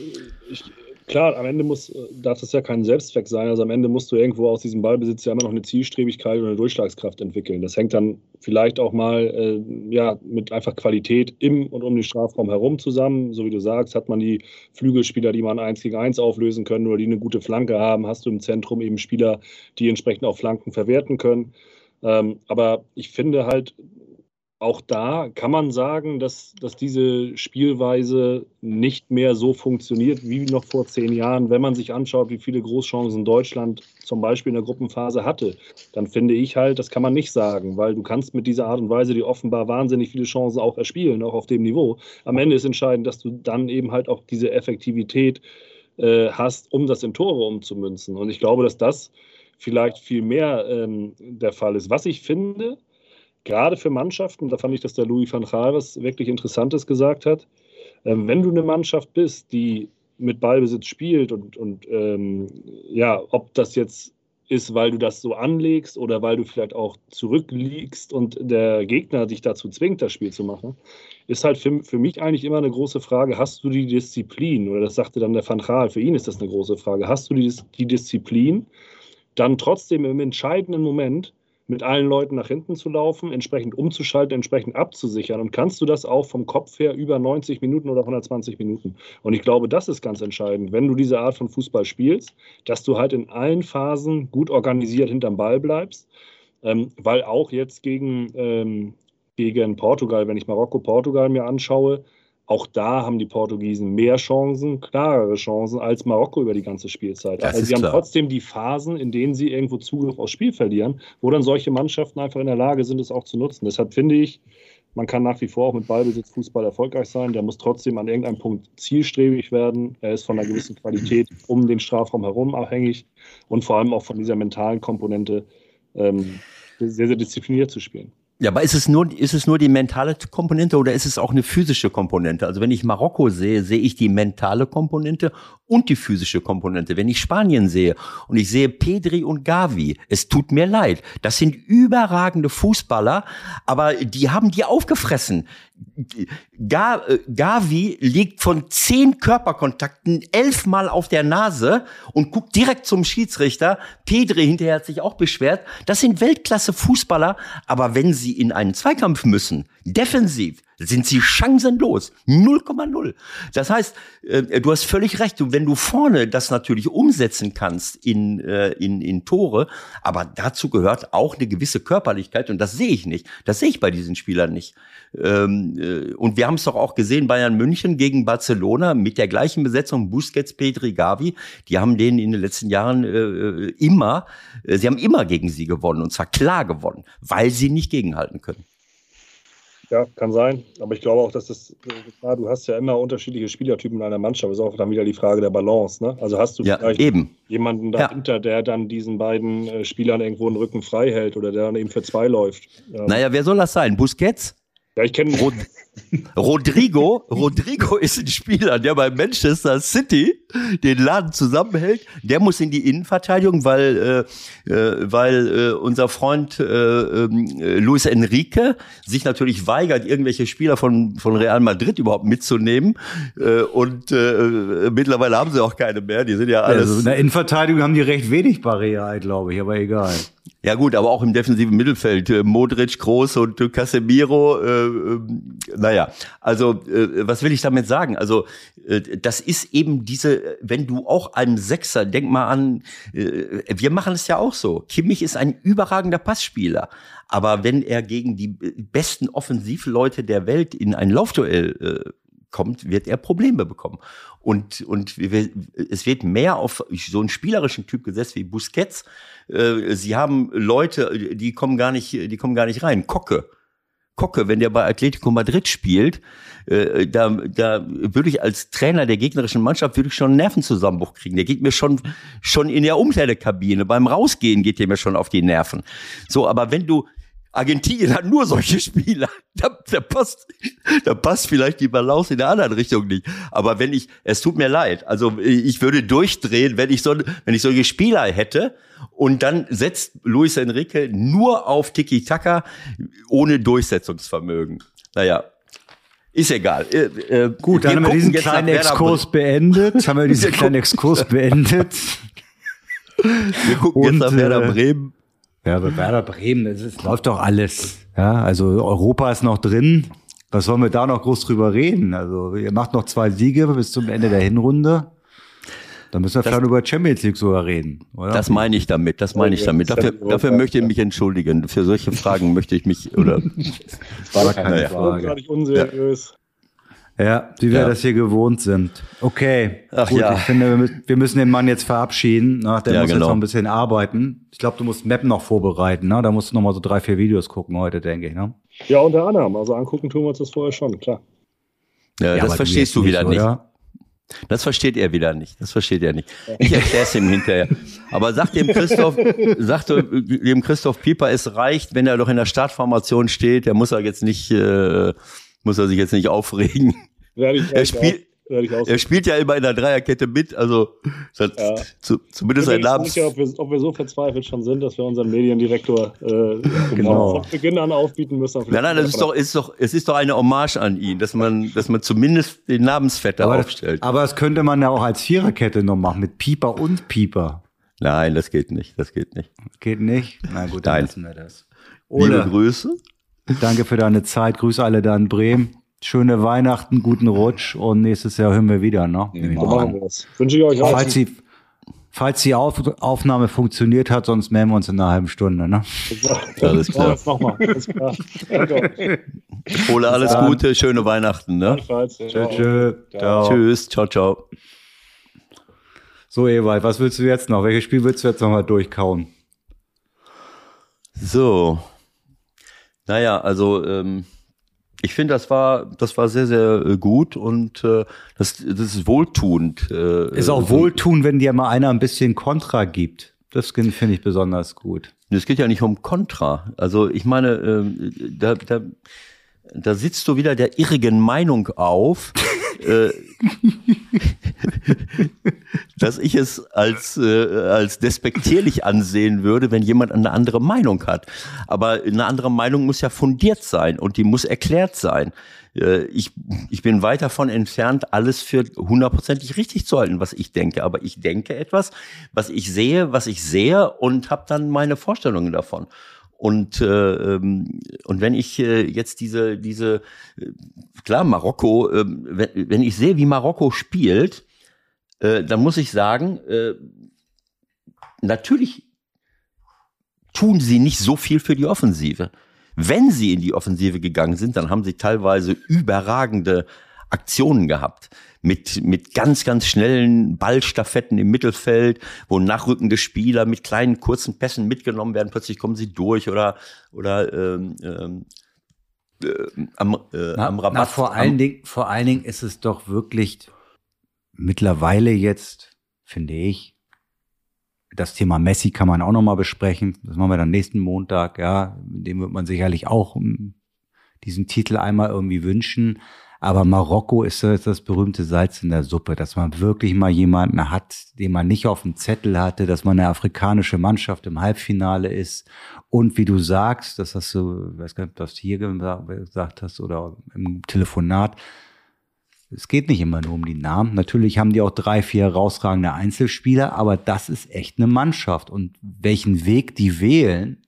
ich, Klar, am Ende muss, darf das ja kein Selbstzweck sein. Also am Ende musst du irgendwo aus diesem Ballbesitz ja immer noch eine Zielstrebigkeit und eine Durchschlagskraft entwickeln. Das hängt dann vielleicht auch mal äh, ja, mit einfach Qualität im und um den Strafraum herum zusammen. So wie du sagst, hat man die Flügelspieler, die man eins gegen eins auflösen können oder die eine gute Flanke haben, hast du im Zentrum eben Spieler, die entsprechend auch Flanken verwerten können. Ähm, aber ich finde halt, auch da kann man sagen, dass, dass diese Spielweise nicht mehr so funktioniert wie noch vor zehn Jahren. Wenn man sich anschaut, wie viele Großchancen Deutschland zum Beispiel in der Gruppenphase hatte, dann finde ich halt, das kann man nicht sagen, weil du kannst mit dieser Art und Weise, die offenbar wahnsinnig viele Chancen auch erspielen, auch auf dem Niveau. Am Ende ist entscheidend, dass du dann eben halt auch diese Effektivität äh, hast, um das in Tore umzumünzen. Und ich glaube, dass das vielleicht viel mehr ähm, der Fall ist. Was ich finde, gerade für Mannschaften, da fand ich, dass der Louis van Gaal was wirklich Interessantes gesagt hat, ähm, wenn du eine Mannschaft bist, die mit Ballbesitz spielt und, und ähm, ja, ob das jetzt ist, weil du das so anlegst oder weil du vielleicht auch zurückliegst und der Gegner dich dazu zwingt, das Spiel zu machen, ist halt für, für mich eigentlich immer eine große Frage, hast du die Disziplin, oder das sagte dann der Van Gaal, für ihn ist das eine große Frage, hast du die, die Disziplin, dann trotzdem im entscheidenden Moment mit allen Leuten nach hinten zu laufen, entsprechend umzuschalten, entsprechend abzusichern. Und kannst du das auch vom Kopf her über 90 Minuten oder 120 Minuten? Und ich glaube, das ist ganz entscheidend, wenn du diese Art von Fußball spielst, dass du halt in allen Phasen gut organisiert hinterm Ball bleibst. Ähm, weil auch jetzt gegen, ähm, gegen Portugal, wenn ich Marokko-Portugal mir anschaue, auch da haben die Portugiesen mehr Chancen, klarere Chancen als Marokko über die ganze Spielzeit. Das also sie klar. haben trotzdem die Phasen, in denen sie irgendwo Zugriff aufs Spiel verlieren, wo dann solche Mannschaften einfach in der Lage sind, es auch zu nutzen. Deshalb finde ich, man kann nach wie vor auch mit Ballbesitz Fußball erfolgreich sein. Der muss trotzdem an irgendeinem Punkt zielstrebig werden. Er ist von einer gewissen Qualität um den Strafraum herum abhängig und vor allem auch von dieser mentalen Komponente ähm, sehr, sehr diszipliniert zu spielen. Ja, aber ist es nur, ist es nur die mentale Komponente oder ist es auch eine physische Komponente? Also wenn ich Marokko sehe, sehe ich die mentale Komponente und die physische Komponente. Wenn ich Spanien sehe und ich sehe Pedri und Gavi, es tut mir leid. Das sind überragende Fußballer, aber die haben die aufgefressen. Äh, Gavi liegt von zehn Körperkontakten elfmal auf der Nase und guckt direkt zum Schiedsrichter. Pedri hinterher hat sich auch beschwert. Das sind Weltklasse Fußballer, aber wenn sie in einen Zweikampf müssen, defensiv, sind sie chancenlos. 0,0. Das heißt, äh, du hast völlig recht. wenn du vorne das natürlich umsetzen kannst in, äh, in, in Tore, aber dazu gehört auch eine gewisse Körperlichkeit und das sehe ich nicht. Das sehe ich bei diesen Spielern nicht. Ähm, äh, und wir haben es doch auch gesehen, Bayern München gegen Barcelona mit der gleichen Besetzung, Busquets, Petri, Gavi, die haben denen in den letzten Jahren äh, immer, äh, sie haben immer gegen sie gewonnen und zwar klar gewonnen, weil sie nicht gegenhalten können. Ja, kann sein. Aber ich glaube auch, dass das, klar, du hast ja immer unterschiedliche Spielertypen in einer Mannschaft. Das ist auch dann wieder die Frage der Balance. Ne? Also hast du ja, vielleicht eben. jemanden dahinter, ja. der dann diesen beiden äh, Spielern irgendwo den Rücken frei hält oder der dann eben für zwei läuft. Naja, wer soll das sein? Busquets? Ja, ich kenne Rodrigo, Rodrigo ist ein Spieler, der bei Manchester City den Laden zusammenhält. Der muss in die Innenverteidigung, weil äh, äh, weil äh, unser Freund äh, äh, Luis Enrique sich natürlich weigert, irgendwelche Spieler von von Real Madrid überhaupt mitzunehmen. Äh, und äh, mittlerweile haben sie auch keine mehr. Die sind ja alles. Also in der Innenverteidigung haben die recht wenig Real, glaube ich, aber egal. Ja gut, aber auch im defensiven Mittelfeld. Äh, Modric, Groß und äh, Casemiro. Äh, äh, naja, also äh, was will ich damit sagen? Also äh, das ist eben diese, wenn du auch einem Sechser, denk mal an, äh, wir machen es ja auch so. Kimmich ist ein überragender Passspieler. Aber wenn er gegen die besten Offensivleute der Welt in ein Laufduell äh, kommt, wird er Probleme bekommen. Und, und wir, es wird mehr auf so einen spielerischen Typ gesetzt wie Busquets. Äh, sie haben Leute, die kommen gar nicht, die kommen gar nicht rein. Kocke. Kocke, wenn der bei Atletico Madrid spielt, äh, da, da würde ich als Trainer der gegnerischen Mannschaft würde ich schon einen Nervenzusammenbruch kriegen. Der geht mir schon schon in der Umkleidekabine beim Rausgehen geht der mir schon auf die Nerven. So, aber wenn du Argentinien hat nur solche Spieler. Da, da, passt, da passt vielleicht die Balance in der anderen Richtung nicht. Aber wenn ich, es tut mir leid. Also ich würde durchdrehen, wenn ich so, wenn ich solche Spieler hätte. Und dann setzt Luis Enrique nur auf Tiki-Taka ohne Durchsetzungsvermögen. Naja. Ist egal. Äh, äh, Gut, dann haben wir diesen kleinen Exkurs beendet. haben wir diesen kleinen Exkurs beendet. Wir gucken Und, jetzt nach Werder äh, Bremen. Ja, bei Werder Bremen, das ist, läuft doch alles. Ja, also Europa ist noch drin. Was sollen wir da noch groß drüber reden? Also, ihr macht noch zwei Siege bis zum Ende der Hinrunde. Dann müssen wir das, vielleicht über Champions League sogar reden, oder? Das meine ich damit, das meine ich damit. Dafür, dafür möchte ich mich entschuldigen. Für solche Fragen möchte ich mich, oder? Das war keine Frage. Das unseriös. Ja, wie wir ja. das hier gewohnt sind. Okay, Ach gut, ja. ich finde, wir müssen den Mann jetzt verabschieden. Ne? Der ja, muss genau. jetzt noch ein bisschen arbeiten. Ich glaube, du musst Map noch vorbereiten. Ne? Da musst du noch mal so drei, vier Videos gucken heute, denke ich. Ne? Ja, unter anderem. Also angucken tun wir uns das vorher schon, klar. Ja, das verstehst du, wieder nicht. Oder? Das versteht er wieder nicht. Das versteht er nicht. Ich erkläre es ihm hinterher. Aber sagt dem Christoph, sagt dem Christoph Pieper, es reicht, wenn er doch in der Startformation steht. Der muss er jetzt nicht, äh, muss er sich jetzt nicht aufregen. Werde ich, er, spielt, er spielt ja immer in der Dreierkette mit, also ja. zu, zumindest ein Namens. Ich bin nicht ob wir, ob wir so verzweifelt schon sind, dass wir unseren Mediendirektor äh, genau. von Beginn an aufbieten müssen. Nein, nein, das ist doch, ist doch, es ist doch eine Hommage an ihn, dass man, dass man zumindest den Namensvetter aber aufstellt. Das, aber das könnte man ja auch als Viererkette noch machen, mit Pieper und Pieper. Nein, das geht nicht, das geht nicht. Geht nicht? Na gut, dann nein. lassen wir das. Ole, Liebe Grüße. Danke für deine Zeit. Grüße alle da in Bremen. Schöne Weihnachten, guten Rutsch und nächstes Jahr hören wir wieder. Ne? Ja, machen wir das. Wünsche ich euch auch. Falls die, falls die Auf Aufnahme funktioniert hat, sonst melden wir uns in einer halben Stunde. Ne? Alles klar. Alles klar. Ole, alles Gute, schöne Weihnachten. Ne? Tschö, tschö. Ciao. Tschüss, ciao, ciao. So, Ewald, was willst du jetzt noch? Welches Spiel willst du jetzt nochmal durchkauen? So. Naja, also ähm, ich finde, das war, das war sehr, sehr äh, gut und äh, das, das ist wohltuend. Äh, ist auch wohltuend, wenn dir mal einer ein bisschen Kontra gibt. Das finde ich besonders gut. Es geht ja nicht um Kontra. Also ich meine, äh, da, da, da sitzt du wieder der irrigen Meinung auf. äh, dass ich es als, äh, als despektierlich ansehen würde, wenn jemand eine andere Meinung hat. Aber eine andere Meinung muss ja fundiert sein und die muss erklärt sein. Äh, ich, ich bin weit davon entfernt, alles für hundertprozentig richtig zu halten, was ich denke. Aber ich denke etwas, was ich sehe, was ich sehe und habe dann meine Vorstellungen davon. Und, äh, ähm, und wenn ich äh, jetzt diese, diese, äh, klar, Marokko, äh, wenn, wenn ich sehe, wie Marokko spielt, äh, dann muss ich sagen, äh, natürlich tun sie nicht so viel für die Offensive. Wenn sie in die Offensive gegangen sind, dann haben sie teilweise überragende Aktionen gehabt. Mit, mit ganz, ganz schnellen Ballstaffetten im Mittelfeld, wo nachrückende Spieler mit kleinen, kurzen Pässen mitgenommen werden. Plötzlich kommen sie durch oder, oder ähm, ähm, äh, am, äh, na, am Rabatt. Na, vor, allen Dingen, vor allen Dingen ist es doch wirklich mittlerweile jetzt, finde ich, das Thema Messi kann man auch nochmal besprechen. Das machen wir dann nächsten Montag, ja. Dem wird man sicherlich auch diesen Titel einmal irgendwie wünschen. Aber Marokko ist das, berühmte Salz in der Suppe, dass man wirklich mal jemanden hat, den man nicht auf dem Zettel hatte, dass man eine afrikanische Mannschaft im Halbfinale ist. Und wie du sagst, das hast du, ich weiß gar nicht, ob du das hier gesagt hast oder im Telefonat, es geht nicht immer nur um die Namen. Natürlich haben die auch drei, vier herausragende Einzelspieler, aber das ist echt eine Mannschaft. Und welchen Weg die wählen,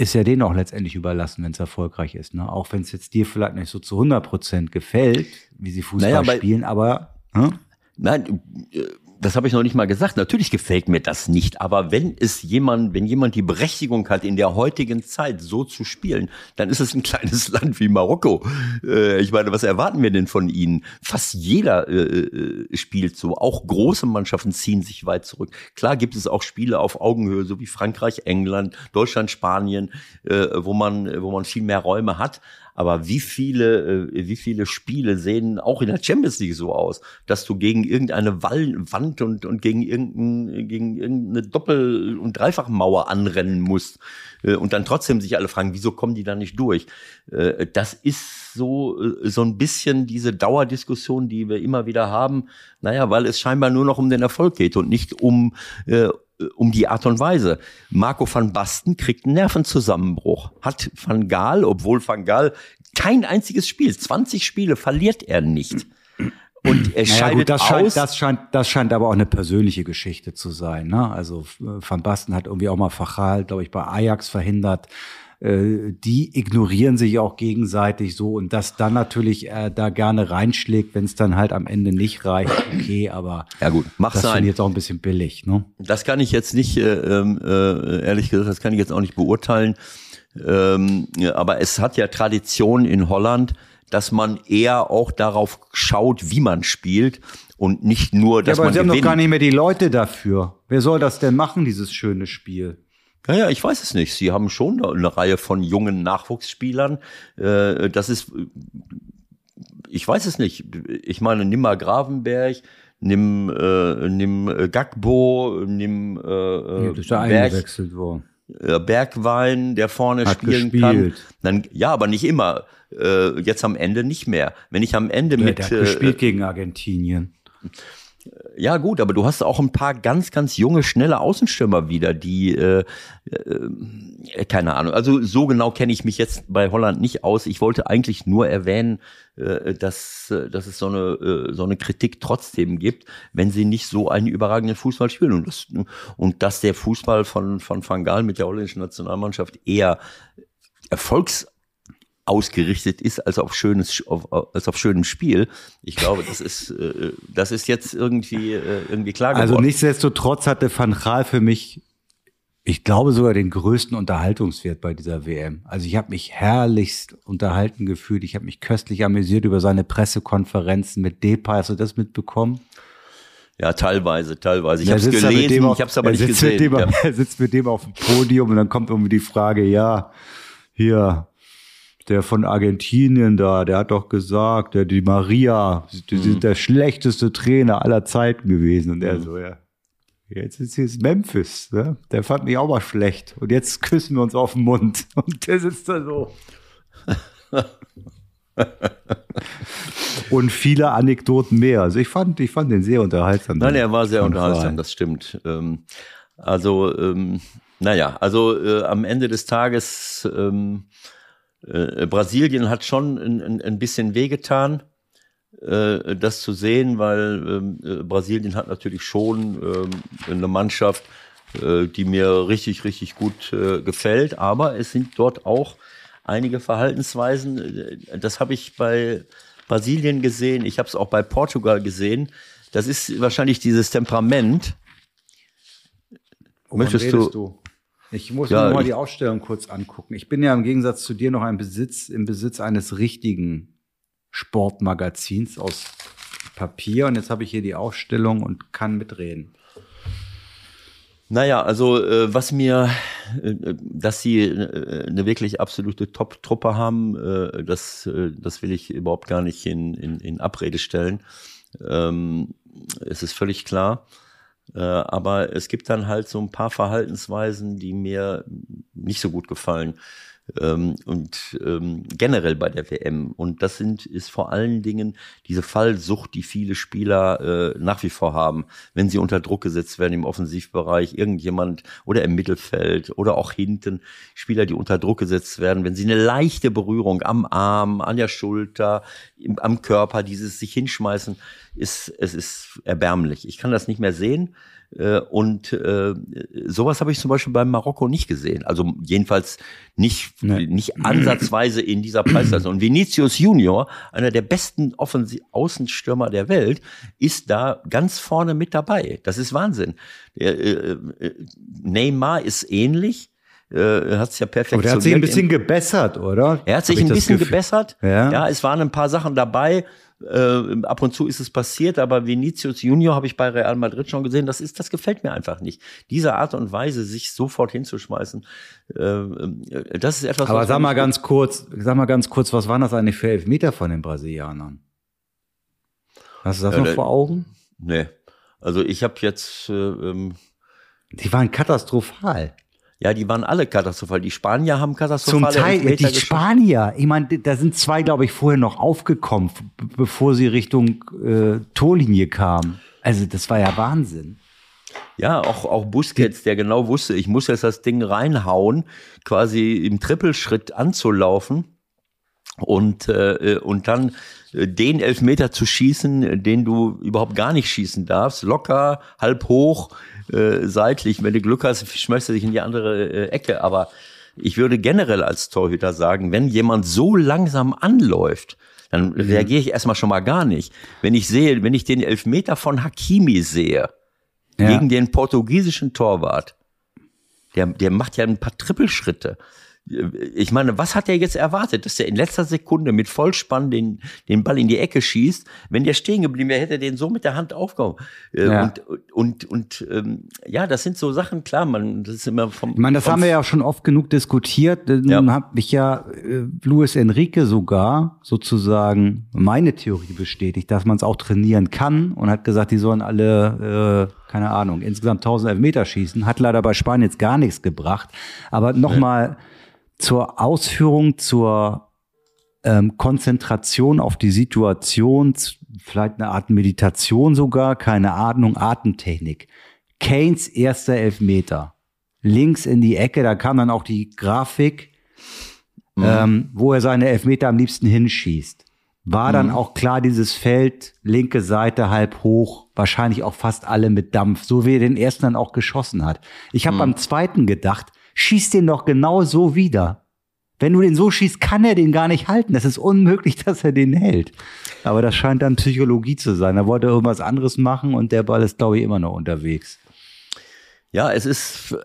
ist ja denen auch letztendlich überlassen, wenn es erfolgreich ist. Ne? Auch wenn es jetzt dir vielleicht nicht so zu 100 Prozent gefällt, wie sie Fußball naja, spielen, aber. Hm? Nein, äh, das habe ich noch nicht mal gesagt. Natürlich gefällt mir das nicht, aber wenn es jemand, wenn jemand die Berechtigung hat, in der heutigen Zeit so zu spielen, dann ist es ein kleines Land wie Marokko. Äh, ich meine, was erwarten wir denn von ihnen? Fast jeder äh, äh, spielt so. Auch große Mannschaften ziehen sich weit zurück. Klar gibt es auch Spiele auf Augenhöhe, so wie Frankreich, England, Deutschland, Spanien, äh, wo man, wo man viel mehr Räume hat. Aber wie viele, äh, wie viele Spiele sehen auch in der Champions League so aus, dass du gegen irgendeine Wand und, und gegen, irgendein, gegen irgendeine Doppel- und Dreifachmauer anrennen musst äh, und dann trotzdem sich alle fragen, wieso kommen die da nicht durch? Äh, das ist so, so ein bisschen diese Dauerdiskussion, die wir immer wieder haben. Naja, weil es scheinbar nur noch um den Erfolg geht und nicht um, um die Art und Weise. Marco van Basten kriegt einen Nervenzusammenbruch. Hat Van Gaal, obwohl Van Gaal kein einziges Spiel, 20 Spiele verliert er nicht. Und er Naja, scheidet gut, das aus. scheint, das, scheint, das scheint aber auch eine persönliche Geschichte zu sein. Ne? Also äh, Van Basten hat irgendwie auch mal Fachal, glaube ich, bei Ajax verhindert. Äh, Die ignorieren sich auch gegenseitig so und dass dann natürlich äh, da gerne reinschlägt, wenn es dann halt am Ende nicht reicht, okay, aber ja gut, mach das finde ich jetzt auch ein bisschen billig. Ne? Das kann ich jetzt nicht, äh, ähm, äh, ehrlich gesagt, das kann ich jetzt auch nicht beurteilen. Ähm, ja, aber es hat ja Tradition in Holland, dass man eher auch darauf schaut, wie man spielt und nicht nur, Ja, dass aber man sie haben doch gewinnt. gar nicht mehr die Leute dafür. Wer soll das denn machen, dieses schöne Spiel? Ja, ja, ich weiß es nicht. Sie haben schon eine Reihe von jungen Nachwuchsspielern. Äh, Das ist, ich weiß es nicht. Ich meine, nimm mal Gravenberg, nimm, äh, nimm äh, Gagbo, nimm äh, Ja, das ist ja Berg, eingewechselt worden. äh, Bergwein, der vorne Hat spielen kann. gespielt. Dann, ja, aber nicht immer. Äh, jetzt am Ende nicht mehr. Wenn ich am Ende Der, mit der hat äh, gespielt gegen Argentinien. Ja gut, aber du hast auch ein paar ganz, ganz junge, schnelle Außenstürmer wieder, die, äh, äh, keine Ahnung, also so genau kenne ich mich jetzt bei Holland nicht aus. Ich wollte eigentlich nur erwähnen, äh, dass, äh, dass es so eine, äh, so eine Kritik trotzdem gibt, wenn sie nicht so einen überragenden Fußball spielen. Und, das, und dass der Fußball von, von Van Gaal mit der holländischen Nationalmannschaft eher Erfolgs ausgerichtet ist als auf schönes auf, als auf schönem Spiel. Ich glaube, das ist äh, das ist jetzt irgendwie äh, irgendwie klar geworden. Also nichtsdestotrotz hatte Van Gaal für mich, ich glaube sogar den größten Unterhaltungswert bei dieser WM. Also ich habe mich herrlichst unterhalten gefühlt. Ich habe mich köstlich amüsiert über seine Pressekonferenzen mit Depay. Hast du das mitbekommen? ja, teilweise, teilweise. Ich Er habe es gelesen, dem auf- ich habe es aber er nicht gesehen. Dem, Ja. Er sitzt mit dem auf dem Podium und dann kommt irgendwie die Frage, ja, hier, der von Argentinien da, der hat doch gesagt, der die Maria, die Mhm. sind der schlechteste Trainer aller Zeiten gewesen. Und er so, ja. Jetzt ist jetzt Memphis, ne? Der fand mich auch mal schlecht. Und jetzt küssen wir uns auf den Mund. Und der sitzt da so. Und viele Anekdoten mehr. Also ich fand, ich fand den sehr unterhaltsam. Nein, er war sehr unterhaltsam, das stimmt. Ähm, also, ähm, naja, also äh, am Ende des Tages, ähm, äh, Brasilien hat schon ein, ein, bisschen wehgetan, äh, das zu sehen, weil ähm, äh, Brasilien hat natürlich schon ähm, eine Mannschaft, äh, die mir richtig, richtig gut äh, gefällt, aber es sind dort auch einige Verhaltensweisen, das habe ich bei Brasilien gesehen, ich habe es auch bei Portugal gesehen, das ist wahrscheinlich dieses Temperament. Möchtest redest du- Ich muss Ja, mir mal die Ausstellung kurz angucken. Ich bin ja im Gegensatz zu dir noch ein Besitz, im Besitz eines richtigen Sportmagazins aus Papier. Und jetzt habe ich hier die Ausstellung und kann mitreden. Naja, also äh, was mir, äh, dass sie äh, eine wirklich absolute Top-Truppe haben, äh, das, äh, das will ich überhaupt gar nicht in, in, in Abrede stellen. Ähm, es ist völlig klar. Äh, aber es gibt dann halt so ein paar Verhaltensweisen, die mir nicht so gut gefallen. Ähm, und ähm, generell bei der WM. Und das sind, ist vor allen Dingen diese Fallsucht, die viele Spieler äh, nach wie vor haben, wenn sie unter Druck gesetzt werden im Offensivbereich, irgendjemand oder im Mittelfeld oder auch hinten, Spieler, die unter Druck gesetzt werden, wenn sie eine leichte Berührung am Arm, an der Schulter, im, am Körper, dieses sich hinschmeißen, ist, es ist erbärmlich. Ich kann das nicht mehr sehen. Äh, Und äh, sowas habe ich zum Beispiel beim Marokko nicht gesehen. Also jedenfalls nicht, Nee. nicht ansatzweise in dieser Preisklasse. Und Vinicius Junior, einer der besten Offensi Außenstürmer der Welt, ist da ganz vorne mit dabei. Das ist Wahnsinn. Der, äh, äh, Neymar ist ähnlich. Äh, hat es ja perfekt Aber der hat sich ein bisschen gebessert, oder? er hat sich ein bisschen gebessert. Ja. ja, es waren ein paar Sachen dabei. Äh, ab und zu ist es passiert, aber Vinicius Junior habe ich bei Real Madrid schon gesehen. Das ist, das gefällt mir einfach nicht. Diese Art und Weise, sich sofort hinzuschmeißen, äh, äh, das ist etwas. Aber sag mal ganz kurz, sag mal ganz kurz, was waren das eigentlich für Elfmeter von den Brasilianern? Hast du das Ja, noch vor Augen? Nee. Also ich habe jetzt, äh, ähm, Die waren katastrophal. Ja, die waren alle katastrophal. Die Spanier haben Zum katastrophale Teil, die. Spanier, ich meine, da sind zwei, glaube ich, vorher noch aufgekommen, bevor sie Richtung äh, Torlinie kamen. Also das war ja Wahnsinn. Ja, auch, auch Busquets, der genau wusste, ich muss jetzt das Ding reinhauen, quasi im Trippelschritt anzulaufen. Und, äh, und dann äh, den Elfmeter zu schießen, den du überhaupt gar nicht schießen darfst, locker, halb hoch, äh, seitlich. Wenn du Glück hast, schmeißt er sich in die andere äh, Ecke. Aber ich würde generell als Torhüter sagen, wenn jemand so langsam anläuft, dann mhm. reagiere ich erstmal schon mal gar nicht. Wenn ich sehe, wenn ich den Elfmeter von Hakimi sehe, ja. gegen den portugiesischen Torwart, der, der macht ja ein paar Trippelschritte ich meine, was hat er jetzt erwartet, dass er in letzter Sekunde mit Vollspann den, den Ball in die Ecke schießt? Wenn der stehen geblieben wäre, hätte er den so mit der Hand aufgehauen. Äh, ja. Und, und, und ähm, ja, das sind so Sachen, klar, man, das ist immer vom. Ich meine, das haben wir ja schon oft genug diskutiert. Nun ja. habe ich ja äh, Luis Enrique sogar sozusagen meine Theorie bestätigt, dass man es auch trainieren kann und hat gesagt, die sollen alle, äh, keine Ahnung, insgesamt 1000 Elfmeter schießen. Hat leider bei Spanien jetzt gar nichts gebracht. Aber nochmal. Ja zur Ausführung, zur ähm, Konzentration auf die Situation, vielleicht eine Art Meditation sogar, keine Ahnung, Atemtechnik. Keynes erster Elfmeter. Links in die Ecke, da kam dann auch die Grafik, mhm. ähm, wo er seine Elfmeter am liebsten hinschießt. War mhm. dann auch klar, dieses Feld, linke Seite halb hoch, wahrscheinlich auch fast alle mit Dampf, so wie er den ersten dann auch geschossen hat. Ich habe mhm. beim zweiten gedacht, schieß den doch genau so wieder. Wenn du den so schießt, kann er den gar nicht halten. Es ist unmöglich, dass er den hält. Aber das scheint dann Psychologie zu sein. Da wollte er irgendwas anderes machen und der Ball ist, glaube ich, immer noch unterwegs. Ja, es ist,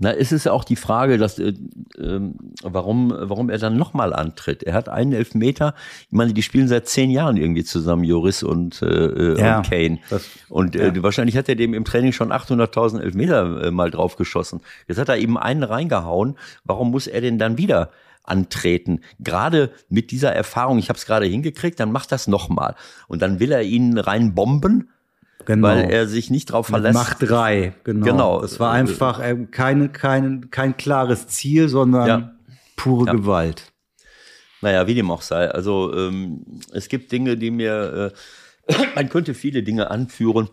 na, es ist ja auch die Frage, dass, äh, äh, warum, warum er dann nochmal antritt. Er hat einen Elfmeter. Ich meine, die spielen seit zehn Jahren irgendwie zusammen, Joris und, äh, äh ja, und Kane. Das, und äh, ja. wahrscheinlich hat er dem im Training schon 800.000 Elfmeter äh, mal draufgeschossen. Jetzt hat er eben einen reingehauen. Warum muss er denn dann wieder antreten. Gerade mit dieser Erfahrung, ich habe es gerade hingekriegt, dann macht das nochmal. Und dann will er ihn rein bomben. Genau. Weil er sich nicht drauf verlässt. Macht drei, genau. genau. Es war einfach äh, kein, kein, kein klares Ziel, sondern ja. pure ja. Gewalt. Naja, wie dem auch sei. Also ähm, es gibt Dinge, die mir, äh, man könnte viele Dinge anführen.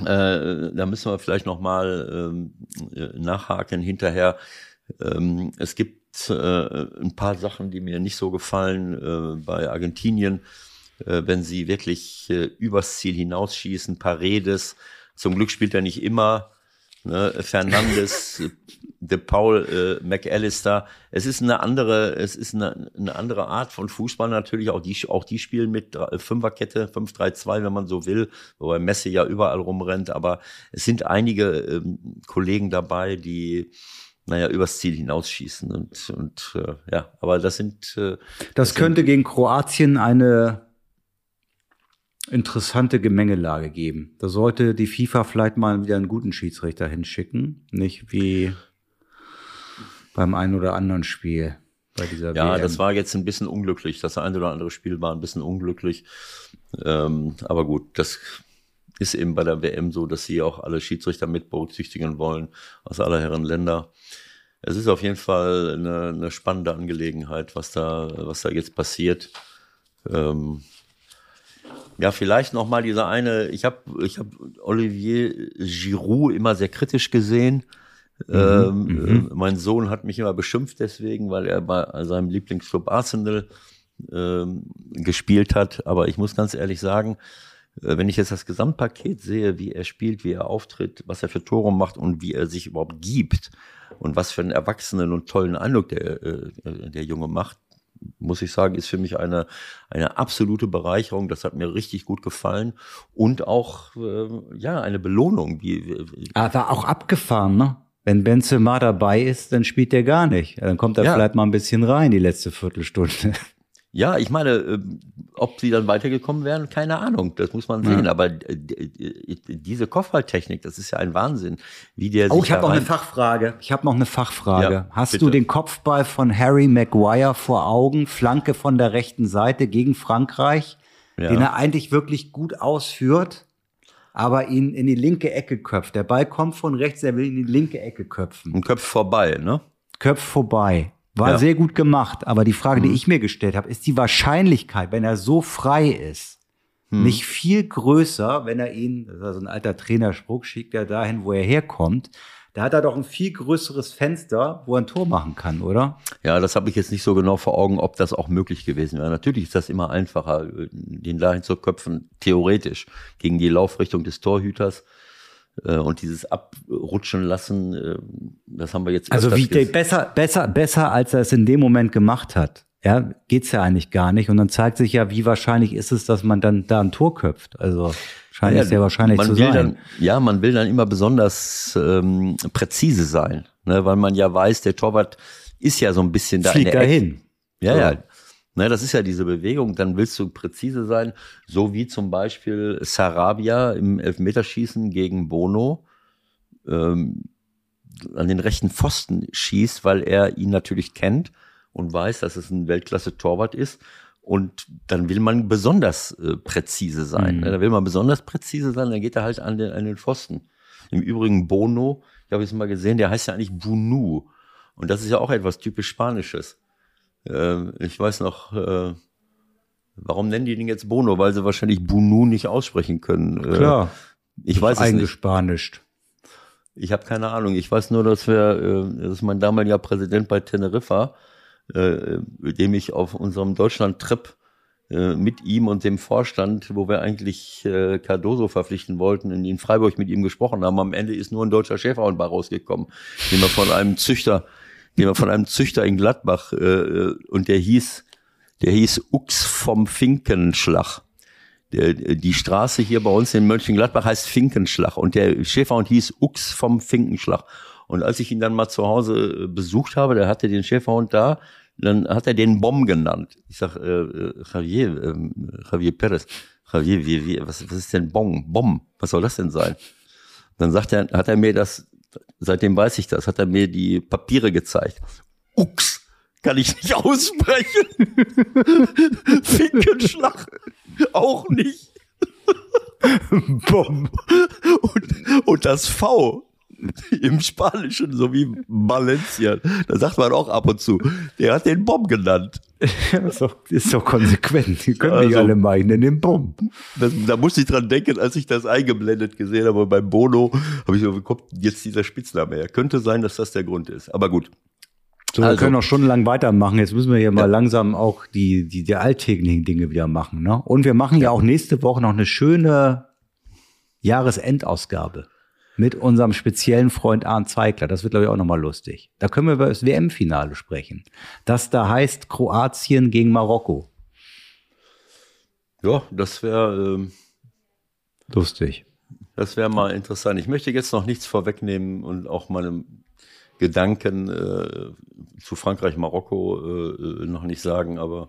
Äh, da müssen wir vielleicht noch mal ähm, äh, nachhaken hinterher. Ähm, es gibt äh, ein paar Sachen, die mir nicht so gefallen äh, bei Argentinien, äh, wenn sie wirklich äh, übers Ziel hinausschießen, Paredes. Zum Glück spielt er nicht immer. Ne? Fernandes, De Paul, äh, McAllister. Es ist eine andere, es ist eine, eine andere Art von Fußball natürlich. Auch die, auch die spielen mit Fünferkette, 5-3-2, wenn man so will, wobei Messi ja überall rumrennt. Aber es sind einige ähm, Kollegen dabei, die naja, übers Ziel hinausschießen. Und, und äh, ja, aber das sind. Äh, das, das könnte sind, gegen Kroatien eine interessante Gemengelage geben. Da sollte die FIFA vielleicht mal wieder einen guten Schiedsrichter hinschicken, nicht wie beim einen oder anderen Spiel bei dieser Ja, WM. das war jetzt ein bisschen unglücklich. Das eine oder andere Spiel war ein bisschen unglücklich. Ähm, aber gut, das ist eben bei der WM so, dass sie auch alle Schiedsrichter mit berücksichtigen wollen aus aller Herren Länder. Es ist auf jeden Fall eine, eine spannende Angelegenheit, was da, was da jetzt passiert. Ähm, ja, vielleicht noch mal dieser eine. Ich habe, ich habe Olivier Giroud immer sehr kritisch gesehen. Mhm, ähm, mhm. Äh, mein Sohn hat mich immer beschimpft deswegen, weil er bei seinem Lieblingsclub Arsenal ähm, gespielt hat. Aber ich muss ganz ehrlich sagen, äh, wenn ich jetzt das Gesamtpaket sehe, wie er spielt, wie er auftritt, was er für Tore macht und wie er sich überhaupt gibt und was für einen erwachsenen und tollen Eindruck der, äh, der Junge macht, muss ich sagen, ist für mich eine, eine absolute Bereicherung. Das hat mir richtig gut gefallen. Und auch, äh, ja, eine Belohnung. Aber auch abgefahren, ne? Wenn Benzema dabei ist, dann spielt er gar nicht. Dann kommt er ja. vielleicht mal ein bisschen rein, die letzte Viertelstunde. Ja, ich meine, äh, ob sie dann weitergekommen wären, keine Ahnung. Das muss man sehen. Ja. Aber äh, diese Kopfballtechnik, das ist ja ein Wahnsinn, wie der. Oh, ich habe noch eine Fachfrage. Ich habe noch eine Fachfrage. Ja, Hast bitte. du den Kopfball von Harry Maguire vor Augen, Flanke von der rechten Seite gegen Frankreich, ja. den er eigentlich wirklich gut ausführt, aber ihn in die linke Ecke köpft. Der Ball kommt von rechts, er will in die linke Ecke köpfen. Und köpft vorbei, ne? Köpft vorbei. War ja. sehr gut gemacht, aber die Frage, mhm. die ich mir gestellt habe, ist die Wahrscheinlichkeit, wenn er so frei ist, mhm. nicht viel größer, wenn er ihn, das ist also ein alter Trainerspruch, schickt er dahin, wo er herkommt, Da hat er doch ein viel größeres Fenster, wo er ein Tor machen kann, oder? Ja, das habe ich jetzt nicht so genau vor Augen, ob das auch möglich gewesen wäre. Natürlich ist das immer einfacher, den dahin zu köpfen, theoretisch, gegen die Laufrichtung des Torhüters. Äh, und dieses Abrutschen lassen, äh, das haben wir jetzt. Also wie besser, besser, besser, als er es in dem Moment gemacht hat. Ja, geht's ja eigentlich gar nicht. Und dann zeigt sich ja, wie wahrscheinlich ist es, dass man dann da ein Tor köpft. Also scheint ja, es sehr wahrscheinlich man zu will sein. Dann, ja, man will dann immer besonders ähm, präzise sein, ne, weil man ja weiß, der Torwart ist ja so ein bisschen da. Fliegt dahin. Ja, ja. Ne, das ist ja diese Bewegung, dann willst du präzise sein, so wie zum Beispiel Sarabia im Elfmeterschießen gegen Bono ähm, an den rechten Pfosten schießt, weil er ihn natürlich kennt und weiß, dass es ein Weltklasse-Torwart ist. Und dann will man besonders äh, präzise sein. Mhm. Ne? Da will man besonders präzise sein, dann geht er halt an den, an den Pfosten. Im Übrigen Bono, ich habe es mal gesehen, der heißt ja eigentlich Bunu. Und das ist ja auch etwas typisch Spanisches. Äh, ich weiß noch, äh, warum nennen die den jetzt Bono? Weil sie wahrscheinlich Bunu nicht aussprechen können. Äh, Klar. Ich weiß es nicht. Eingespanischt. Ich habe keine Ahnung. Ich weiß nur, dass wir, äh, dass mein damaliger Präsident bei Teneriffa äh, dem ich auf unserem Deutschland-Trip äh, mit ihm und dem Vorstand, wo wir eigentlich äh, Cardoso verpflichten wollten, in, in Freiburg mit ihm gesprochen haben. Am Ende ist nur ein deutscher Schäferhund bei rausgekommen, den wir von einem Züchter, den wir von einem Züchter in Gladbach äh, und der hieß, der hieß Ux vom Finkenschlag. Der, die Straße hier bei uns in Mönchengladbach heißt Finkenschlag und der Schäferhund hieß Ux vom Finkenschlag. Und als ich ihn dann mal zu Hause besucht habe, der hatte den Schäferhund da, dann hat er den Bomb genannt. Ich sag, äh, äh, Javier, äh, Javier Perez, Javier, wie, wie, was, was ist denn Bong? Bomb? Was soll das denn sein? Dann sagt er, hat er mir das, seitdem weiß ich das, hat er mir die Papiere gezeigt. Ux, kann ich nicht aussprechen. Finkenschlag, auch nicht. Bomb. Und, und das V im Spanischen, so wie Valencia. Da sagt man auch ab und zu, der hat den Bomb genannt. Ist, doch, ist doch konsequent. Die können also, nicht alle meinen, den Bomb. Das, da musste ich dran denken, als ich das eingeblendet gesehen habe. Beim Bono habe ich so, wie kommt jetzt dieser Spitzname her? Könnte sein, dass das der Grund ist. Aber gut. So, also, wir können auch stundenlang weitermachen. Jetzt müssen wir hier ja. mal langsam auch die, die, die alltäglichen Dinge wieder machen. Ne? Und wir machen ja auch nächste Woche noch eine schöne Jahresendausgabe mit unserem speziellen Freund Arndt Zweigler. Das wird, glaube ich, auch nochmal lustig. Da können wir über das WM-Finale sprechen. Das da heißt Kroatien gegen Marokko. Ja, das wäre ähm, lustig. Das wäre mal interessant. Ich möchte jetzt noch nichts vorwegnehmen und auch meine Gedanken äh, zu Frankreich, Marokko äh, noch nicht sagen, aber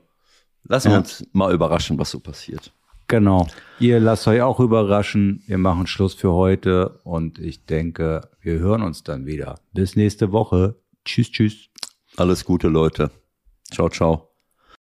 lassen wir ja. uns mal überraschen, was so passiert. Genau. Ihr lasst euch auch überraschen. Wir machen Schluss für heute und ich denke, wir hören uns dann wieder. Bis nächste Woche. Tschüss, tschüss. Alles Gute, Leute. Ciao, ciao.